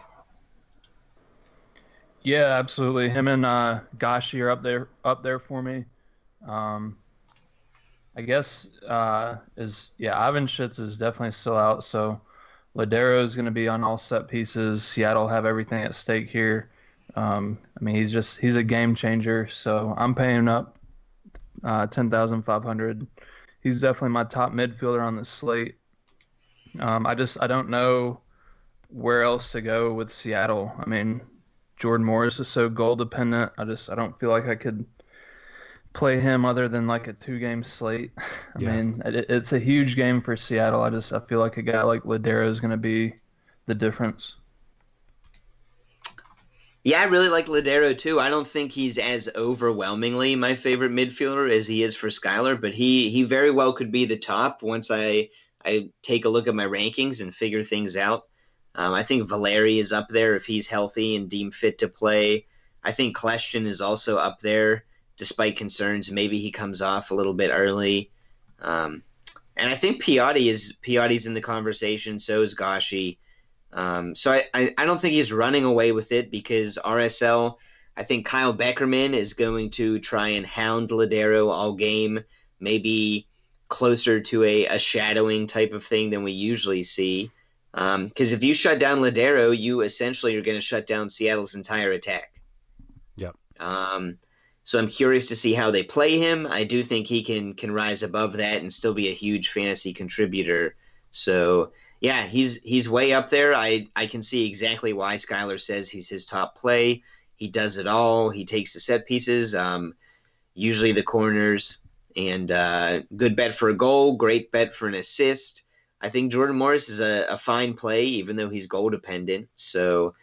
Yeah, absolutely. Him and uh, Gashi are up there up there for me. Um, I guess uh, is yeah, Ivanschitz is definitely still out, so Lodeiro is going to be on all set pieces. Seattle have everything at stake here. Um, I mean, he's just he's a game changer. So I'm paying up uh, ten thousand five hundred. He's definitely my top midfielder on the slate. Um, I just I don't know where else to go with Seattle. I mean, Jordan Morris is so goal dependent. I just I don't feel like I could play him other than like a two game slate. I Yeah. mean, it, it's a huge game for Seattle. I just I feel like a guy like Lodeiro is going to be the difference. Yeah, I really like Lodeiro too. I don't think he's as overwhelmingly my favorite midfielder as he is for Skylar, but he he very well could be the top once I I take a look at my rankings and figure things out. Um, I think Valeri is up there if he's healthy and deemed fit to play. I think Kljestan is also up there, despite concerns. Maybe he comes off a little bit early. Um, and I think Piatti is Piatti's in the conversation. So is Gashi. Um, so I, I, I don't think he's running away with it because RSL, I think Kyle Beckerman is going to try and hound Lodeiro all game, maybe closer to a, a shadowing type of thing than we usually see. Because if you shut down Lodeiro, you essentially are going to shut down Seattle's entire attack. Yep. Um, so I'm curious to see how they play him. I do think he can can rise above that and still be a huge fantasy contributor. So yeah, he's he's way up there. I I can see exactly why Skylar says he's his top play. He does it all. He takes the set pieces, um, usually the corners, and uh, good bet for a goal. Great bet for an assist. I think Jordan Morris is a, a fine play, even though he's goal dependent. So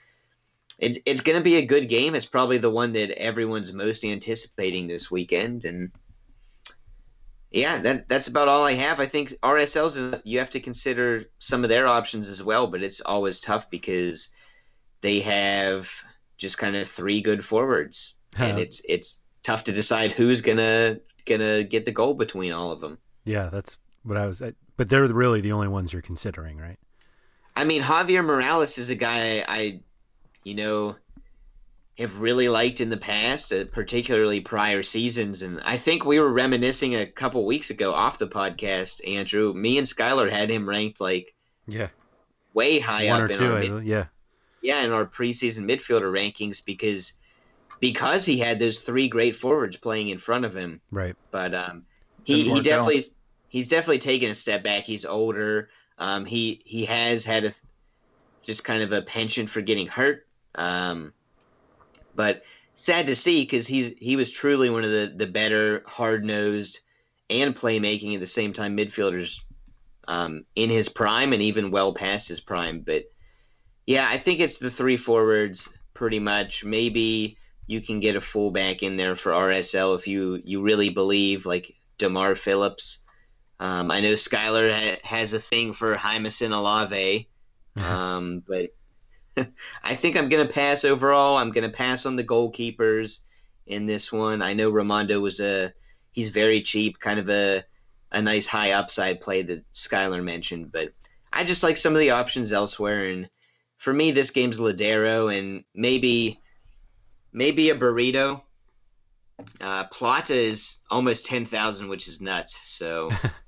it's it's going to be a good game. It's probably the one that everyone's most anticipating this weekend, and yeah, that that's about all I have. I think RSLs you have to consider some of their options as well, but it's always tough because they have just kind of three good forwards, and it's it's tough to decide who's gonna gonna get the goal between all of them. Yeah, that's what I was. But they're really the only ones you're considering, right? I mean, Javier Morales is a guy I, you know, have really liked in the past, uh, particularly prior seasons. And I think we were reminiscing a couple weeks ago off the podcast, Andrew. Me and Skylar had him ranked like yeah, way high one up in two. our I- mid- yeah, yeah in our preseason midfielder rankings because because he had those three great forwards playing in front of him. right. But um, he he work out. He's definitely taken a step back. He's older. Um, he he has had a just kind of a penchant for getting hurt. Um, but sad to see because he's he was truly one of the the better hard nosed and playmaking at the same time midfielders um, in his prime and even well past his prime. But yeah, I think it's the three forwards pretty much. Maybe you can get a fullback in there for RSL if you you really believe like Demar Phillips. Um, I know Skylar ha- has a thing for Jamison Olave, um, but I think I'm gonna pass overall. I'm gonna pass on the goalkeepers in this one. I know Rimando was a he's very cheap, kind of a a nice high upside play that Skylar mentioned, but I just like some of the options elsewhere. And for me, this game's Lodeiro and maybe maybe a burrito. Uh, Plata is almost ten thousand, which is nuts. So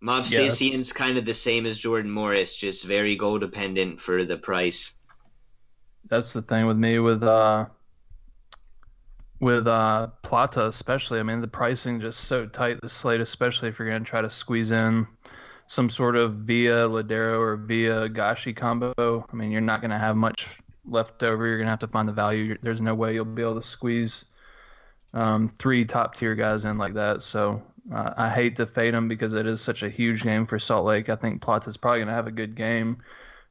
Mob Yeah, kind of the same as Jordan Morris, just very goal dependent for the price. That's the thing with me with uh with uh Plata especially. I mean the pricing just so tight the slate, especially if you're gonna try to squeeze in some sort of via Lodeiro or via Gashi combo. I mean you're not gonna have much left over. You're gonna have to find the value. There's no way you'll be able to squeeze um, three top tier guys in like that. So uh, I hate to fade him because it is such a huge game for Salt Lake. I think Plata's probably gonna have a good game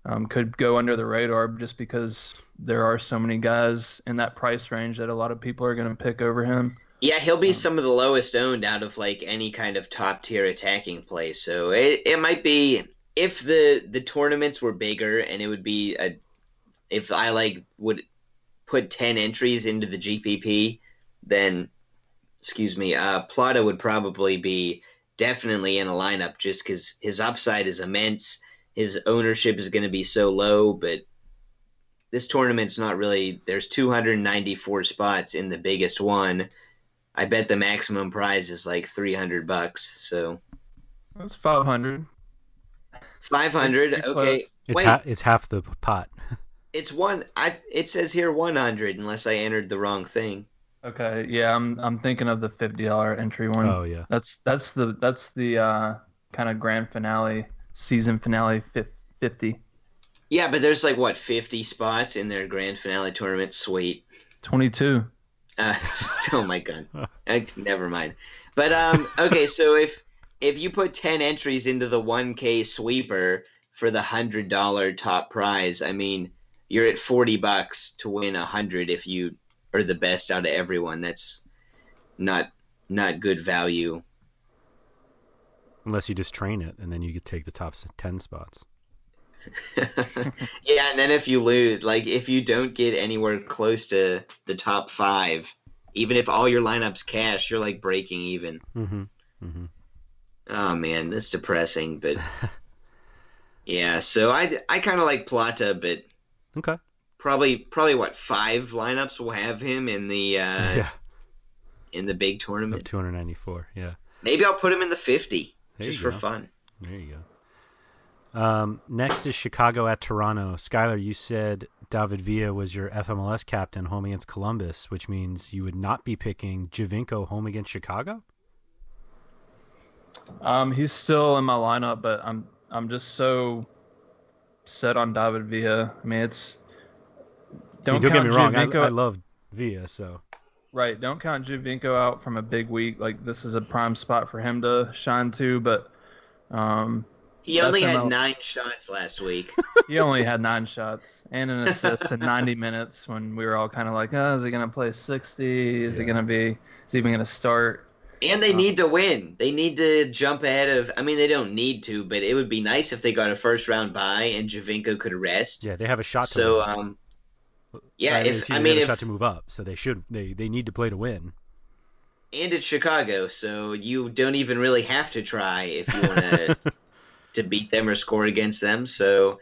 um, could go under the radar just because there are so many guys in that price range that a lot of people are going to pick over him. Yeah, he'll be some of the lowest owned out of like any kind of top tier attacking play. So it, it might be if the the tournaments were bigger and it would be a if I like would put ten entries into the GPP, then excuse me, uh, Plata would probably be definitely in a lineup just because his upside is immense. His ownership is going to be so low, but this tournament's not really. There's 294 spots in the biggest one. I bet the maximum prize is like 300 bucks. So That's 500. 500. Pretty Okay. It's Wait, ha- it's half the pot. it's one. I. It says here 100 unless I entered the wrong thing. Okay, yeah, I'm I'm thinking of the fifty dollar entry one. Oh yeah. That's that's the that's the uh, kind of grand finale, season finale fifty. Yeah, but there's like what 50 spots in their grand finale tournament. Sweet. 22. Uh, oh my god. I, never mind. But um, okay, so if if you put ten entries into the one K sweeper for the hundred dollar top prize, I mean, you're at forty bucks to win a hundred if you are the best out of everyone. That's not not good value. Unless you just train it and then you could take the top ten spots. yeah, and then if you lose, like if you don't get anywhere close to the top five, even if all your lineups cash, you're like breaking even. Mm-hmm. Mm-hmm. Oh man, that's depressing. But yeah, so I I kind of like Plata, but Okay. Probably probably what five lineups will have him in the uh, yeah. in the big Of tournament. 294. Yeah. Maybe I'll put him in the fifty There just for go. fun. There you go. Um, next is Chicago at Toronto. Skylar, you said David Villa was your FMLS captain home against Columbus, which means you would not be picking Giovinco home against Chicago. Um, he's still in my lineup, but I'm I'm just so set on David Villa. I mean, it's I mean, don't, don't get count me wrong. I, I love Villa, so Right. Don't count Giovinco out from a big week. Like this is a prime spot for him to shine too. But um, He only had FML. nine shots last week. he only had nine shots and an assist in 90 minutes when we were all kind of like, oh, is he gonna play 60? Is he gonna be? Is he even gonna start? And they Um, need to win. They need to jump ahead of. I mean, they don't need to, but it would be nice if they got a first round bye and Giovinco could rest. Yeah, they have a shot to So, win. um, yeah, I mean, if I mean, they have if shot to move up, so they should they they need to play to win. and it's Chicago, so you don't even really have to try if you want to to beat them or score against them. So,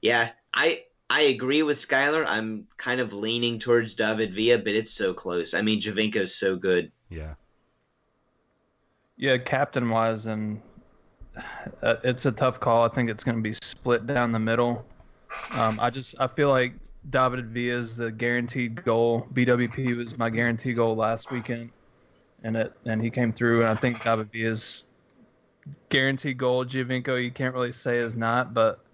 yeah, I I agree with Skylar. I'm kind of leaning towards David Villa, but it's so close. I mean, Giovinco's so good. Yeah. Yeah, captain wise, and uh, it's a tough call. I think it's going to be split down the middle. Um, I just I feel like David Villa is the guaranteed goal. BWP was my guaranteed goal last weekend, and it and he came through. And I think David Villa's guaranteed goal. Giovinco, you can't really say is not, but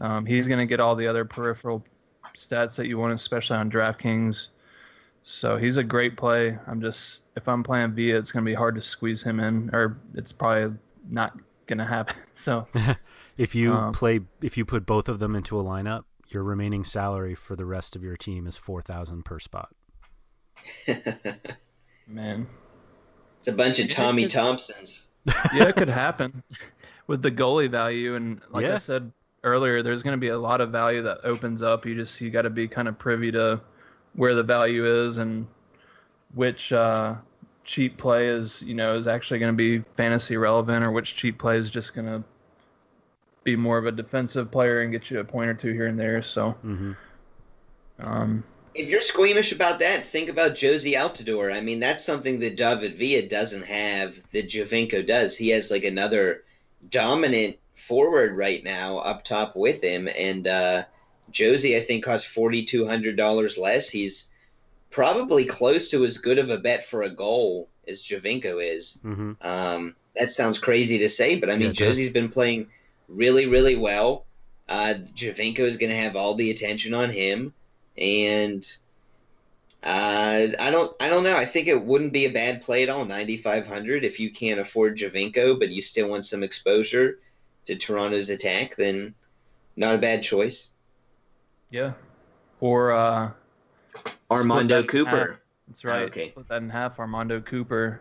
um, he's going to get all the other peripheral stats that you want, especially on DraftKings. So he's a great play. I'm just if I'm playing Villa, it's gonna be hard to squeeze him in, or it's probably not gonna happen. So If you Um, play, if you put both of them into a lineup, your remaining salary for the rest of your team is four thousand per spot. man, It's a bunch of Tommy Thompsons. yeah, it could happen with the goalie value, and like Yeah. I said earlier, there's gonna be a lot of value that opens up. You just you got to be kind of privy to where the value is and which uh, cheap play is you know is actually going to be fantasy relevant, or which cheap play is just going to be more of a defensive player and get you a point or two here and there. So. hmm Um, If you're squeamish about that, think about Jozy Altidore. I mean, that's something that David Villa doesn't have that Giovinco does. He has like another dominant forward right now up top with him, and uh, Jozy I think costs forty two hundred dollars less. He's probably close to as good of a bet for a goal as Giovinco is. hmm Um, that sounds crazy to say, but I mean, it does. Jozy's been playing really, really well. Uh, Giovinco is going to have all the attention on him, and uh, I don't, I don't know. I think it wouldn't be a bad play at all. Ninety five hundred if you can't afford Giovinco, but you still want some exposure to Toronto's attack, then not a bad choice. yeah. Or uh, Armando that. Cooper, That's right. okay. Split that in half. Armando Cooper.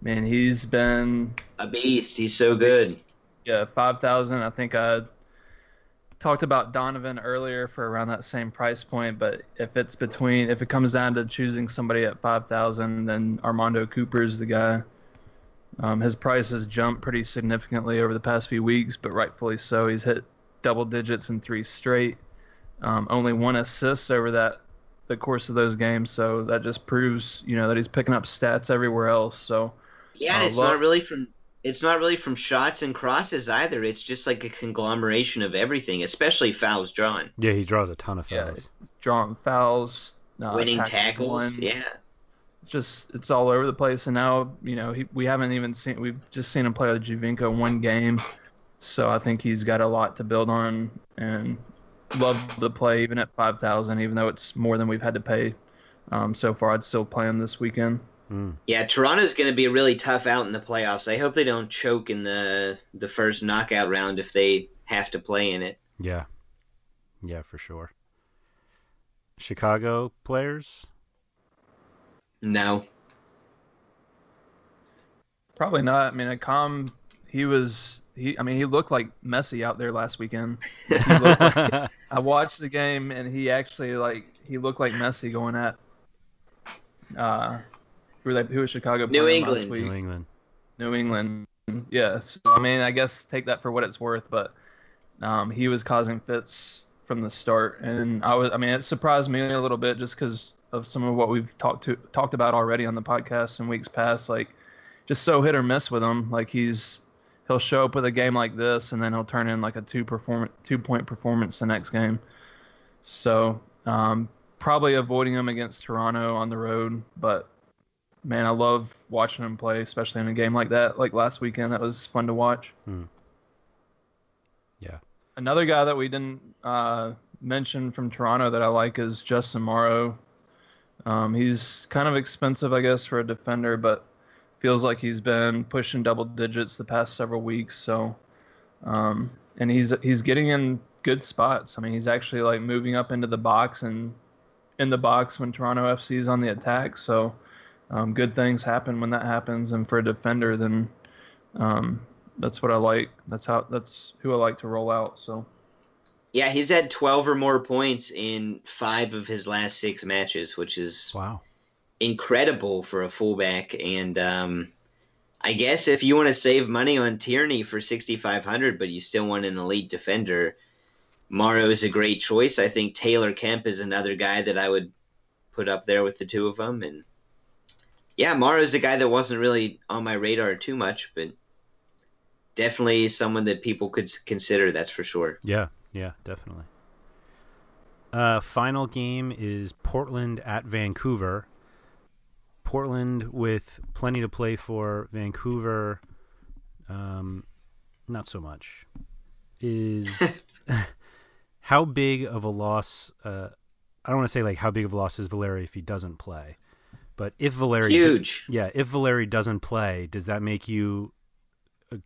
Man, he's been a beast. He's so good. Yeah five thousand. I think I talked about Donovan earlier for around that same price point. But if it's between, if it comes down to choosing somebody at five thousand, then Armando Cooper's the guy. Um, his price has jumped pretty significantly over the past few weeks, but rightfully so. He's hit double digits in three straight. Um, only one assist over that the course of those games, so that just proves you know that he's picking up stats everywhere else. So Yeah, and Uh, it's not really from it's not really from shots and crosses either. It's just like a conglomeration of everything, especially fouls drawn, Yeah, he draws a ton of Yeah. fouls. drawing fouls, uh, winning tackles tackles. won. Yeah, It's just it's all over the place. And now you know he, we haven't even seen we've just seen him play with Giovinco one game, so I think he's got a lot to build on and love the play even at five thousand, even though it's more than we've had to pay um, so far. I'd still play him this weekend. Mm. yeah. Toronto's going to be really tough out in the playoffs. I hope they don't choke in the the first knockout round if they have to play in it. Yeah, yeah, for sure. Chicago players. No, Probably not. I mean, Accam, he was he. I mean, he looked like Messi out there last weekend. Like- I watched the game and he actually like he looked like Messi going at uh who were they who was Chicago New playing last England. week? New England. New England. Yeah. So I mean I guess take that for what it's worth, but um he was causing fits from the start and I was I mean it surprised me a little bit just because of some of what we've talked to talked about already on the podcast in weeks past, like just so hit or miss with him. Like he's he'll show up with a game like this and then he'll turn in like a two perform two point performance the next game. So um, probably avoiding him against Toronto on the road, but man, I love watching him play, especially in a game like that, like last weekend. That was fun to watch. Hmm. Yeah. Another guy that we didn't uh, mention from Toronto that I like is Justin Morrow. Um, he's kind of expensive, I guess, for a defender, but feels like he's been pushing double digits the past several weeks. So, um, and he's he's getting in good spots. I mean, he's actually like moving up into the box and in the box when Toronto FC is on the attack. So, um, good things happen when that happens, and for a defender, then um, that's what I like. That's how that's who I like to roll out. So. Yeah, he's had 12 or more points in five of his last six matches, which is wow incredible for a fullback. And um, I guess if you want to save money on Tierney for 6,500, but you still want an elite defender, Morrow is a great choice. I think Taylor Kemp is another guy that I would put up there with the two of them. And yeah, Morrow is a guy that wasn't really on my radar too much, but definitely someone that people could consider. That's for sure. Yeah, yeah, definitely. Uh, final game is Portland at Vancouver. Portland with plenty to play for. Vancouver, um, not so much. Is how big of a loss? Uh, I don't want to say like how big of a loss is Valeri if he doesn't play, but if Valeri huge, yeah, if Valeri doesn't play, does that make you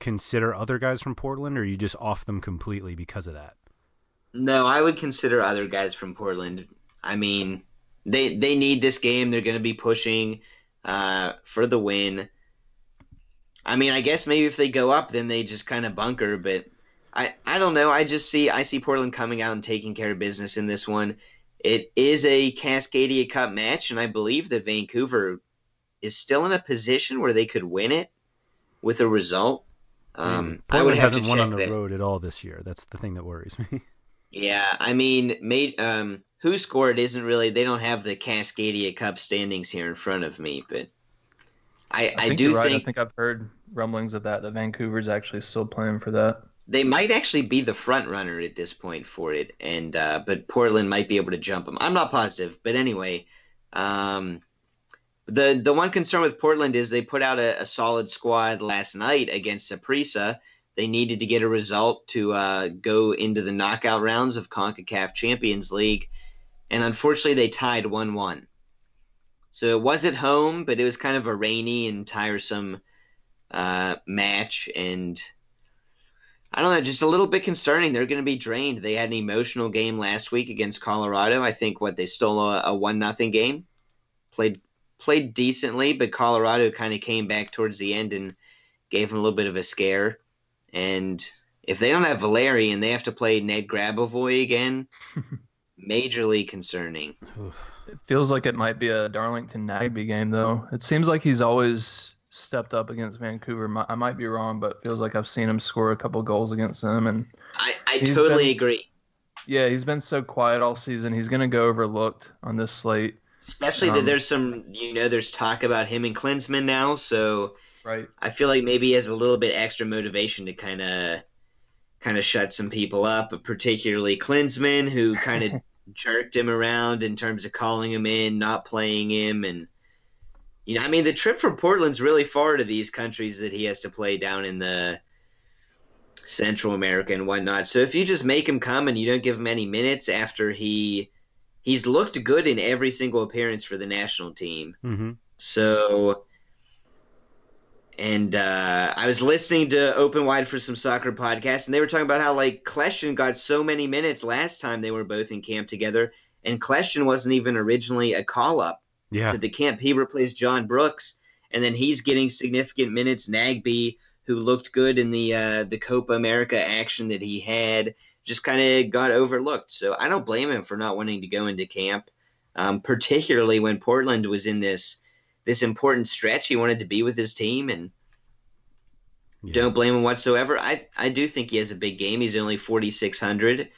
consider other guys from Portland, or you just off them completely because of that? No, I would consider other guys from Portland. I mean, they they need this game. They're going to be pushing uh, for the win. I mean, I guess maybe if they go up, then they just kind of bunker. But I I don't know. I just see I see Portland coming out and taking care of business in this one. It is a Cascadia Cup match, and I believe that Vancouver is still in a position where they could win it with a result. Um, Portland hasn't won on the that. road at all this year. That's the thing that worries me. yeah, I mean, made um, WhoScored isn't really. They don't have the Cascadia Cup standings here in front of me, but I, I, I think do right. think I think I've heard rumblings of that. That Vancouver's actually still playing for that. They might actually be the front runner at this point for it, and uh, but Portland might be able to jump them. I'm not positive, but anyway, um, the the one concern with Portland is they put out a, a solid squad last night against Saprissa. They needed to get a result to uh, go into the knockout rounds of CONCACAF Champions League and unfortunately they tied 1-1. So it was at home, but it was kind of a rainy and tiresome uh, match, and I don't know, just a little bit concerning. They're going to be drained. They had an emotional game last week against Colorado. I think what they stole a, a one nothing game, played played decently, but Colorado kind of came back towards the end and gave them a little bit of a scare. And if they don't have Valeri and they have to play Ned Grabavoy again, majorly concerning. It feels like it might be a Darlington Nagbe game, though. It seems like he's always stepped up against Vancouver. I might be wrong, but feels like I've seen him score a couple goals against them. And I, I totally been, agree. Yeah, he's been so quiet all season. He's going to go overlooked on this slate. Especially um, that there's some, you know, there's talk about him and Klinsmann now. So right. I feel like maybe he has a little bit extra motivation to kind of kind of shut some people up, but particularly Klinsmann, who kind of jerked him around in terms of calling him in, not playing him, and you know, I mean, the trip from Portland's really far to these countries that he has to play down in the Central America and whatnot. So if you just make him come and you don't give him any minutes after he he's looked good in every single appearance for the national team. Mm-hmm. So and uh, I was listening to Open Wide for some soccer podcasts, and they were talking about how like Kljestan got so many minutes last time they were both in camp together, and Kljestan wasn't even originally a call up yeah. to the camp. He replaced John Brooks, and then he's getting significant minutes. Nagbe, who looked good in the uh, the Copa America action that he had, just kind of got overlooked. So I don't blame him for not wanting to go into camp, um, particularly when Portland was in this this important stretch. He wanted to be with his team, and yeah. don't blame him whatsoever. I I do think he has a big game. He's only forty six hundred.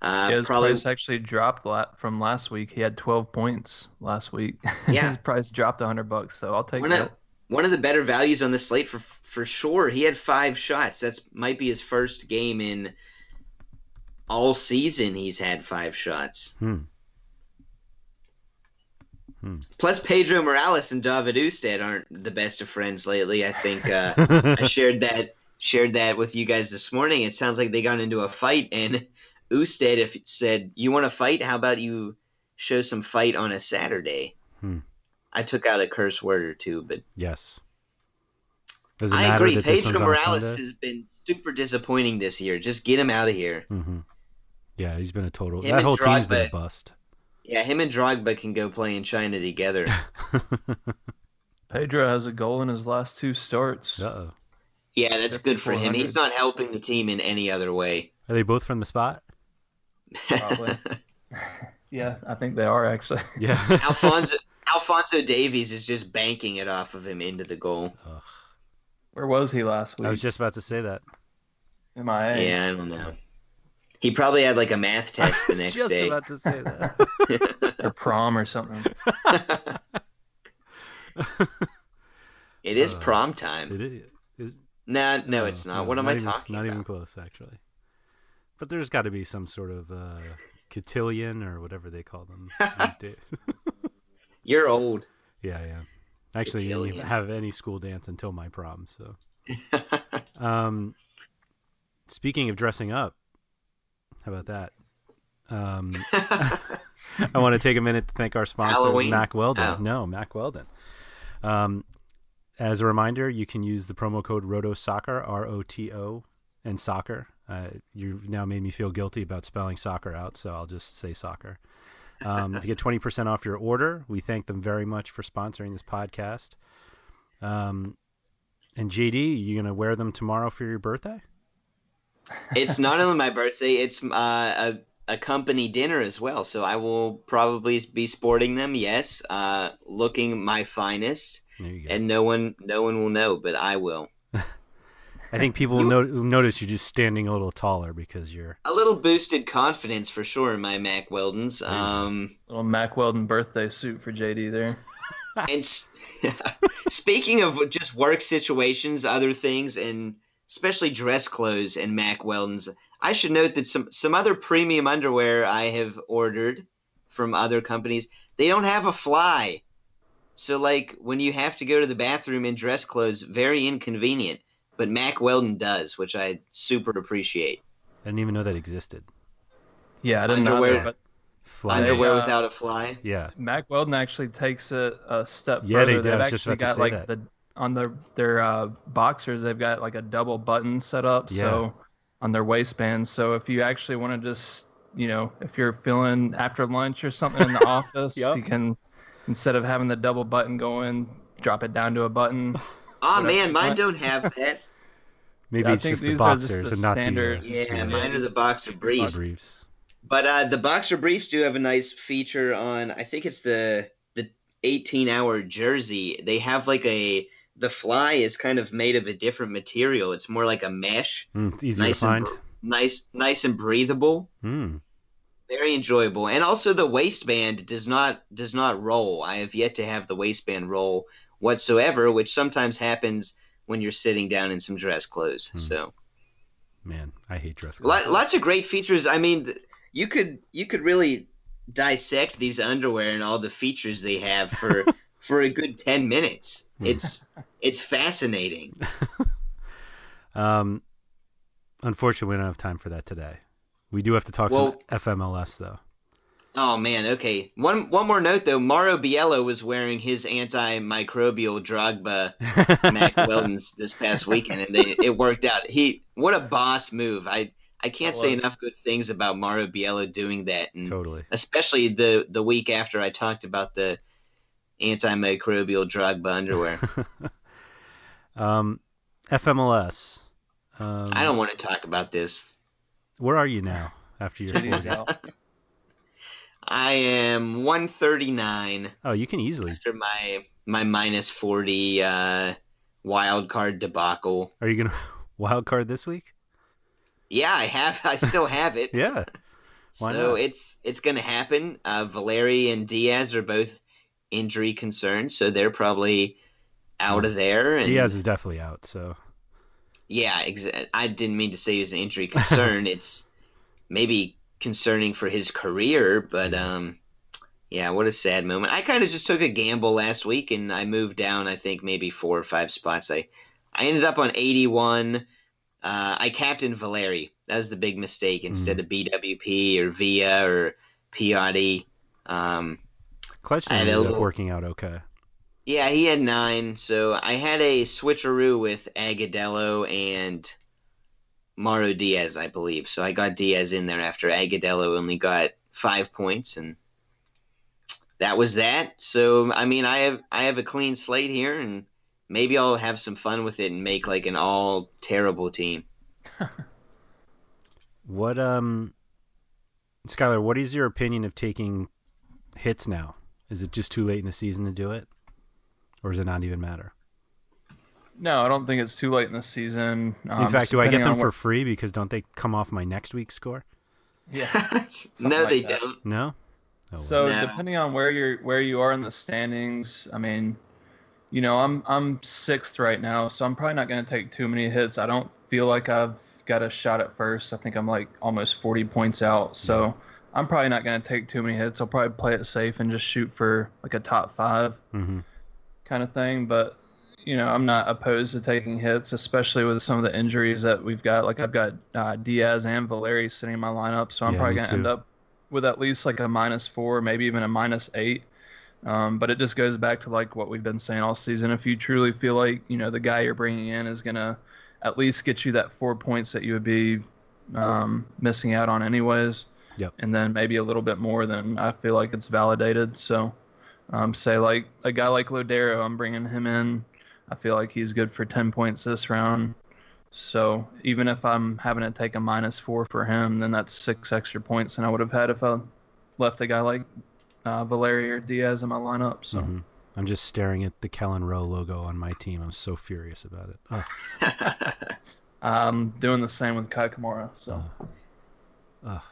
Uh, yeah, his probably... price actually dropped lot from last week. He had 12 points last week. Yeah, his price dropped 100 bucks, so I'll take one that. Of, one of the better values on the slate for for sure. He had five shots. That's might be his first game in all season. He's had five shots. Hmm. Hmm. Plus, Pedro Morales and David Ousted aren't the best of friends lately. I think uh, I shared that shared that with you guys this morning. It sounds like they got into a fight, and Ousted if said, "You want to fight? How about you show some fight on a Saturday?" Hmm. I took out a curse word or two, but yes. Does it I agree. Pedro Morales has been super disappointing this year. Just get him out of here. Mm-hmm. Yeah, he's been a total. Him that whole Drogba, team's been a bust. Yeah, him and Drogba can go play in China together. Pedro has a goal in his last two starts. Uh oh. Yeah, that's good for him. He's not helping the team in any other way. Are they both from the spot? Probably. yeah, I think they are actually. Yeah. Alfonso Alfonso Davies is just banking it off of him into the goal. Ugh. Where was he last week? I was just about to say that. MIA. Yeah, I don't know. He probably had like a math test the next day. I was just about to say that. Or prom or something. it is Uh, prom time. it is. is Nah, no, no, it's not. no, what am I even- talking Not about? Not even close, actually. But there's got to be some sort of uh, cotillion or whatever they call them these days. You're old. yeah, yeah. Actually, you don't even have any school dance until my prom. So, um, speaking of dressing up, how about that? Um, I want to take a minute to thank our sponsors, Halloween? Mack Weldon. Oh. No, Mack Weldon. Um, as a reminder, you can use the promo code Roto Soccer, R O T O, and soccer. Uh, you've now made me feel guilty about spelling soccer out, so I'll just say soccer. Um, to get 20% off your order, we thank them very much for sponsoring this podcast. Um, and JD, you going to wear them tomorrow for your birthday? it's not only my birthday; it's uh, a a company dinner as well. So I will probably be sporting them. Yes, uh, looking my finest, There you go. and no one no one will know, but I will. I think people will no- notice you're just standing a little taller because you're. A little boosted confidence for sure in my Mack Weldons. Um, Little Mack Weldon birthday suit for JD there. and s- speaking of just work situations, other things, and especially dress clothes and Mack Weldons, I should note that some some other premium underwear I have ordered from other companies, they don't have a fly. So like when you have to go to the bathroom in dress clothes, very inconvenient. But Mack Weldon does, which I super appreciate. I didn't even know that existed. Yeah, I didn't know Underwear. that, Fly. Underwear uh, without a fly. Yeah. Mack Weldon actually takes it a step Yeah, they further. do. They've was just actually about to got say like that. the on their their uh, boxers, they've got like a double button set up. So on their waistbands. So if you actually want to just you know if you're feeling after lunch or something in the office, Yup. you can instead of having the double button going, drop it down to a button. Oh man, mine don't have that. Maybe I it's just the these are just the and not standard- the. Uh, Yeah, yeah, mine are the boxer briefs. briefs. But uh, the boxer briefs do have a nice feature on. I think it's the the 18 hour jersey. They have like a the fly is kind of made of a different material. It's more like a mesh, Mm, easy nice to find. and br- nice nice and breathable. Mm. Very enjoyable. And also the waistband does not does not roll. I have yet to have the waistband roll whatsoever, which sometimes happens when you're sitting down in some dress clothes. Hmm. So Man, I hate dress clothes. Lot, lots of great features. I mean, you could you could really dissect these underwear and all the features they have for for a good ten minutes. Hmm. It's it's fascinating. Um, unfortunately, we don't have time for that today. We do have to talk Well- some FMLS though. Oh man, okay. One one more note though. Mauro Biello was wearing his antimicrobial Drogba Mack Weldons this past weekend, and they, it worked out. He what a boss move. I I can't say enough good things about Mauro Biello doing that, and Totally. especially the the week after I talked about the antimicrobial Drogba underwear. Um, FMLS. Um, I don't want to talk about this. Where are you now after your JD's out. I am 139 Oh, you can easily. after my my minus 40 uh, wild card debacle. Are you gonna wild card this week? Yeah, I have. I still have it. Yeah. Why so not? it's it's gonna happen. Uh, Valeri and Diaz are both injury concerned, so they're probably out of there. And Diaz is definitely out. So Yeah, exa- I didn't mean to say he was an injury concern. it's maybe concerning for his career, but um, yeah, what a sad moment. I kind of just took a gamble last week, and I moved down. I think maybe four or five spots. I I ended up on eighty one. Uh, I captained Valeri. That was the big mistake. Instead of BWP or Villa or Piatti. Um, had ended up working out okay. yeah, he had nine. So I had a switcheroo with Agudelo and Mauro Diaz, I believe. So I got Diaz in there after Agudelo only got five points, and that was that. So I mean, I have I have a clean slate here, and maybe I'll have some fun with it and make like an all terrible team. what um, Skylar, what is your opinion of taking hits now? Is it just too late in the season to do it, or does it not even matter? No, I don't think it's too late in the season. Um, in fact, do I get them for what... free because don't they come off my next week's score? Yeah. no, like they that. don't. No. Oh, So No. depending on where you're where you are in the standings, I mean, you know, I'm I'm sixth right now, so I'm probably not going to take too many hits. I don't feel like I've got a shot at first. I think I'm like almost 40 points out, so I'm probably not going to take too many hits. I'll probably play it safe and just shoot for like a top five hmm kind of thing. But you know, I'm not opposed to taking hits, especially with some of the injuries that we've got. Like I've got uh, Diaz and Valeri sitting in my lineup, so I'm Yeah, probably gonna end up with at least like a minus four, maybe even a minus eight. Um, but it just goes back to like what we've been saying all season. If you truly feel like you know the guy you're bringing in is gonna at least get you that four points that you would be um, missing out on anyways, Yep. and then maybe a little bit more, then I feel like it's validated. So um, say like a guy like Lodeiro, I'm bringing him in. I feel like he's good for 10 points this round. So even if I'm having to take a minus four for him, then that's six extra points than I would have had if I left a guy like uh, Valeria or Diaz in my lineup. So Mhm. I'm just staring at the Kellyn Rowe logo on my team. I'm so furious about it. Oh, I'm doing the same with Kei Kamara. So ugh.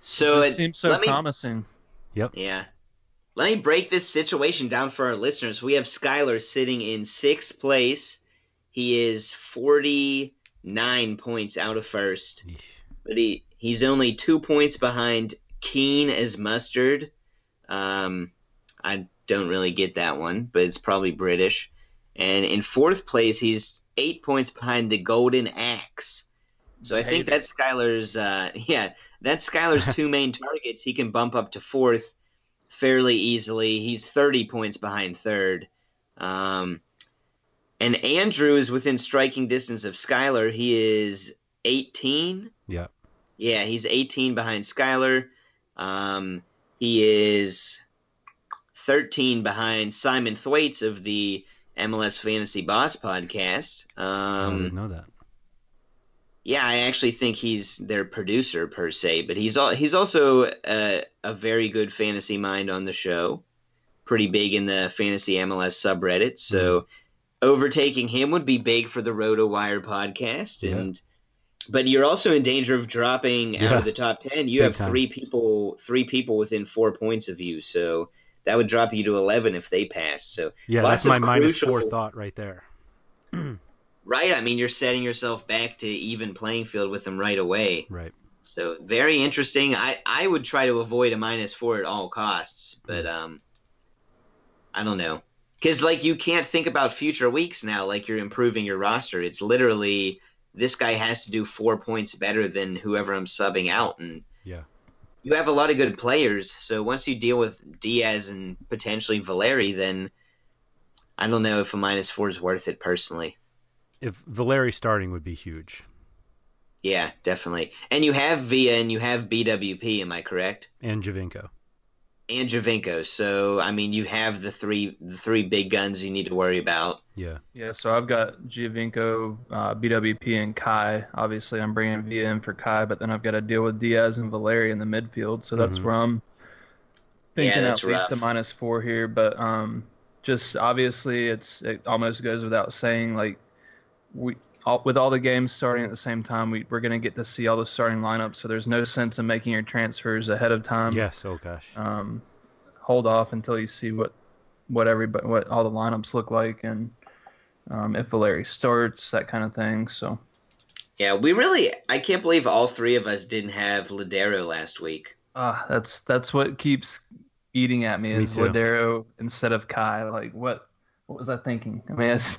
So it it seems so let me- promising. Yep. Yeah. Let me break this situation down for our listeners. We have Skylar sitting in sixth place. He is 49 points out of first, Eesh. but he, he's only two points behind Keen as Mustard. Um, I don't really get that one, but it's probably British. And in fourth place, he's eight points behind the Golden Axe. So I think that's Skylar's. Uh, yeah, that's Skylar's two main targets. He can bump up to fourth fairly easily. He's 30 points behind third. Um, and Andrew is within striking distance of Skylar. He is 18. Yeah. Yeah, he's 18 behind Skylar. Um, he is 13 behind Simon Thwaites of the MLS Fantasy Boss podcast. I Um, didn't know that. Yeah, I actually think he's their producer per se, but he's al- he's also a, a very good fantasy mind on the show. Pretty big in the fantasy MLS subreddit, hmm. so overtaking him would be big for the Roto Wire podcast. Yeah. And but you're also in danger of dropping out of the top ten. You Big have time. three people, three people within four points of you, so that would drop you to eleven if they pass. So Yeah, that's my of minus four thought right there. right. I mean, you're setting yourself back to even playing field with them right away. Right. So very interesting. I, I would try to avoid a minus four at all costs, but um, I don't know, because like you can't think about future weeks now. Like you're improving your roster. It's literally this guy has to do four points better than whoever I'm subbing out, and Yeah. you have a lot of good players. So once you deal with Diaz and potentially Valeri, then I don't know if a minus four is worth it personally. If Valeri starting would be huge. Yeah, definitely. And you have Villa and you have BWP. Am I correct? And Giovinco. and Giovinco. So I mean, you have the three the three big guns you need to worry about. Yeah. Yeah, so I've got Giovinco, uh, BWP, and Kei. Obviously, I'm bringing Villa in for Kei, but then I've got to deal with Diaz and Valeri in the midfield. So that's Mhm. where I'm thinking that's at least a minus four here. But um, just obviously, it's it almost goes without saying. Like we all, with all the games starting at the same time, we, we're going to get to see all the starting lineups. So there's no sense in making your transfers ahead of time. yes. Oh gosh. Um, hold off until you see what what everybody what all the lineups look like and um, if Valeri starts that kind of thing. So Yeah, we really I can't believe all three of us didn't have Lodeiro last week. uh, that's that's what keeps eating at me Me is too. Lodeiro instead of Kei. Like what what was I thinking? I mean, it's,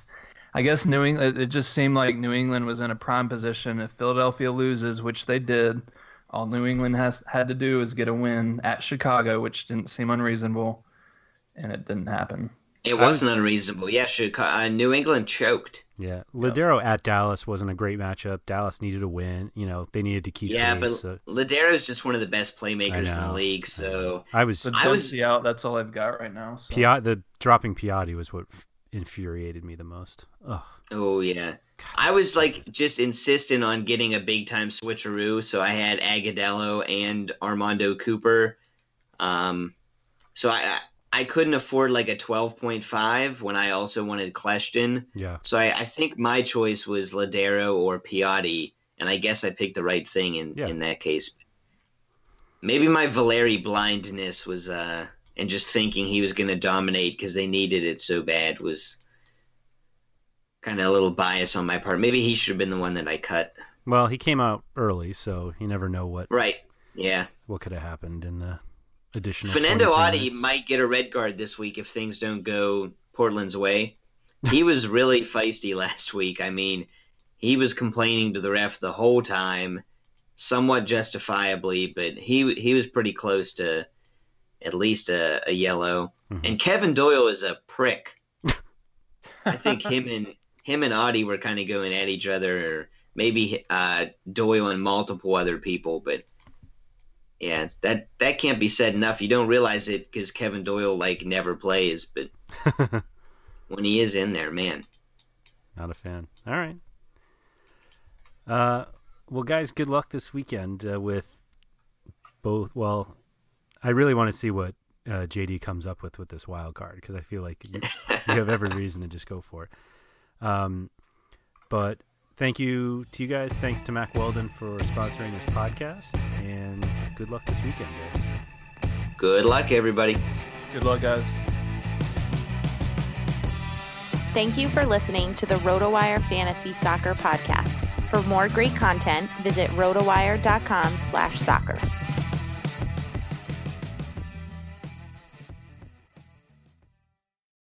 I guess New England. It just seemed like New England was in a prime position. If Philadelphia loses, which they did, all New England has had to do is get a win at Chicago, which didn't seem unreasonable, and it didn't happen. It wasn't was, unreasonable. Yeah, Chicago, uh, New England choked. Yeah, Lodeiro at Dallas wasn't a great matchup. Dallas needed a win. You know, they needed to keep. Yeah, pace, but so. Lodeiro is just one of the best playmakers in the league. So I was, I was out. That's all I've got right now. So. Piat, the dropping Piatti was what infuriated me the most. Ugh. Oh yeah, I was like just insistent on getting a big time switcheroo, so I had Agudelo and Armando Cooper. Um, so I I couldn't afford like a twelve point five when I also wanted Kljestan. Yeah. So I, I think my choice was Lodeiro or Piatti, and I guess I picked the right thing in yeah. in that case. Maybe my Valeri blindness was uh and just thinking he was going to dominate because they needed it so bad was kind of a little bias on my part. Maybe he should have been the one that I cut. Well, he came out early, so you never know what. Right. Yeah. What could have happened in the additional. Fanendo Adi might get a red card this week if things don't go Portland's way. He was really feisty last week. I mean, he was complaining to the ref the whole time, somewhat justifiably, but he he was pretty close to at least a, a yellow. Mm-hmm. And Kevin Doyle is a prick. I think him and him and Adi were kind of going at each other, or maybe uh, Doyle and multiple other people. But yeah, that that can't be said enough. You don't realize it because Kevin Doyle like never plays, but when he is in there, man, not a fan. All right. Uh, well, guys, good luck this weekend uh, with both. Well, I really want to see what uh, JD comes up with with this wild card because I feel like you have every reason to just go for it. Um, but thank you to you guys. Thanks to Mack Weldon for sponsoring this podcast, and good luck this weekend, guys. Good luck, everybody. Good luck, guys. Thank you for listening to the RotoWire Fantasy Soccer Podcast. For more great content, visit rotowire.com slash soccer.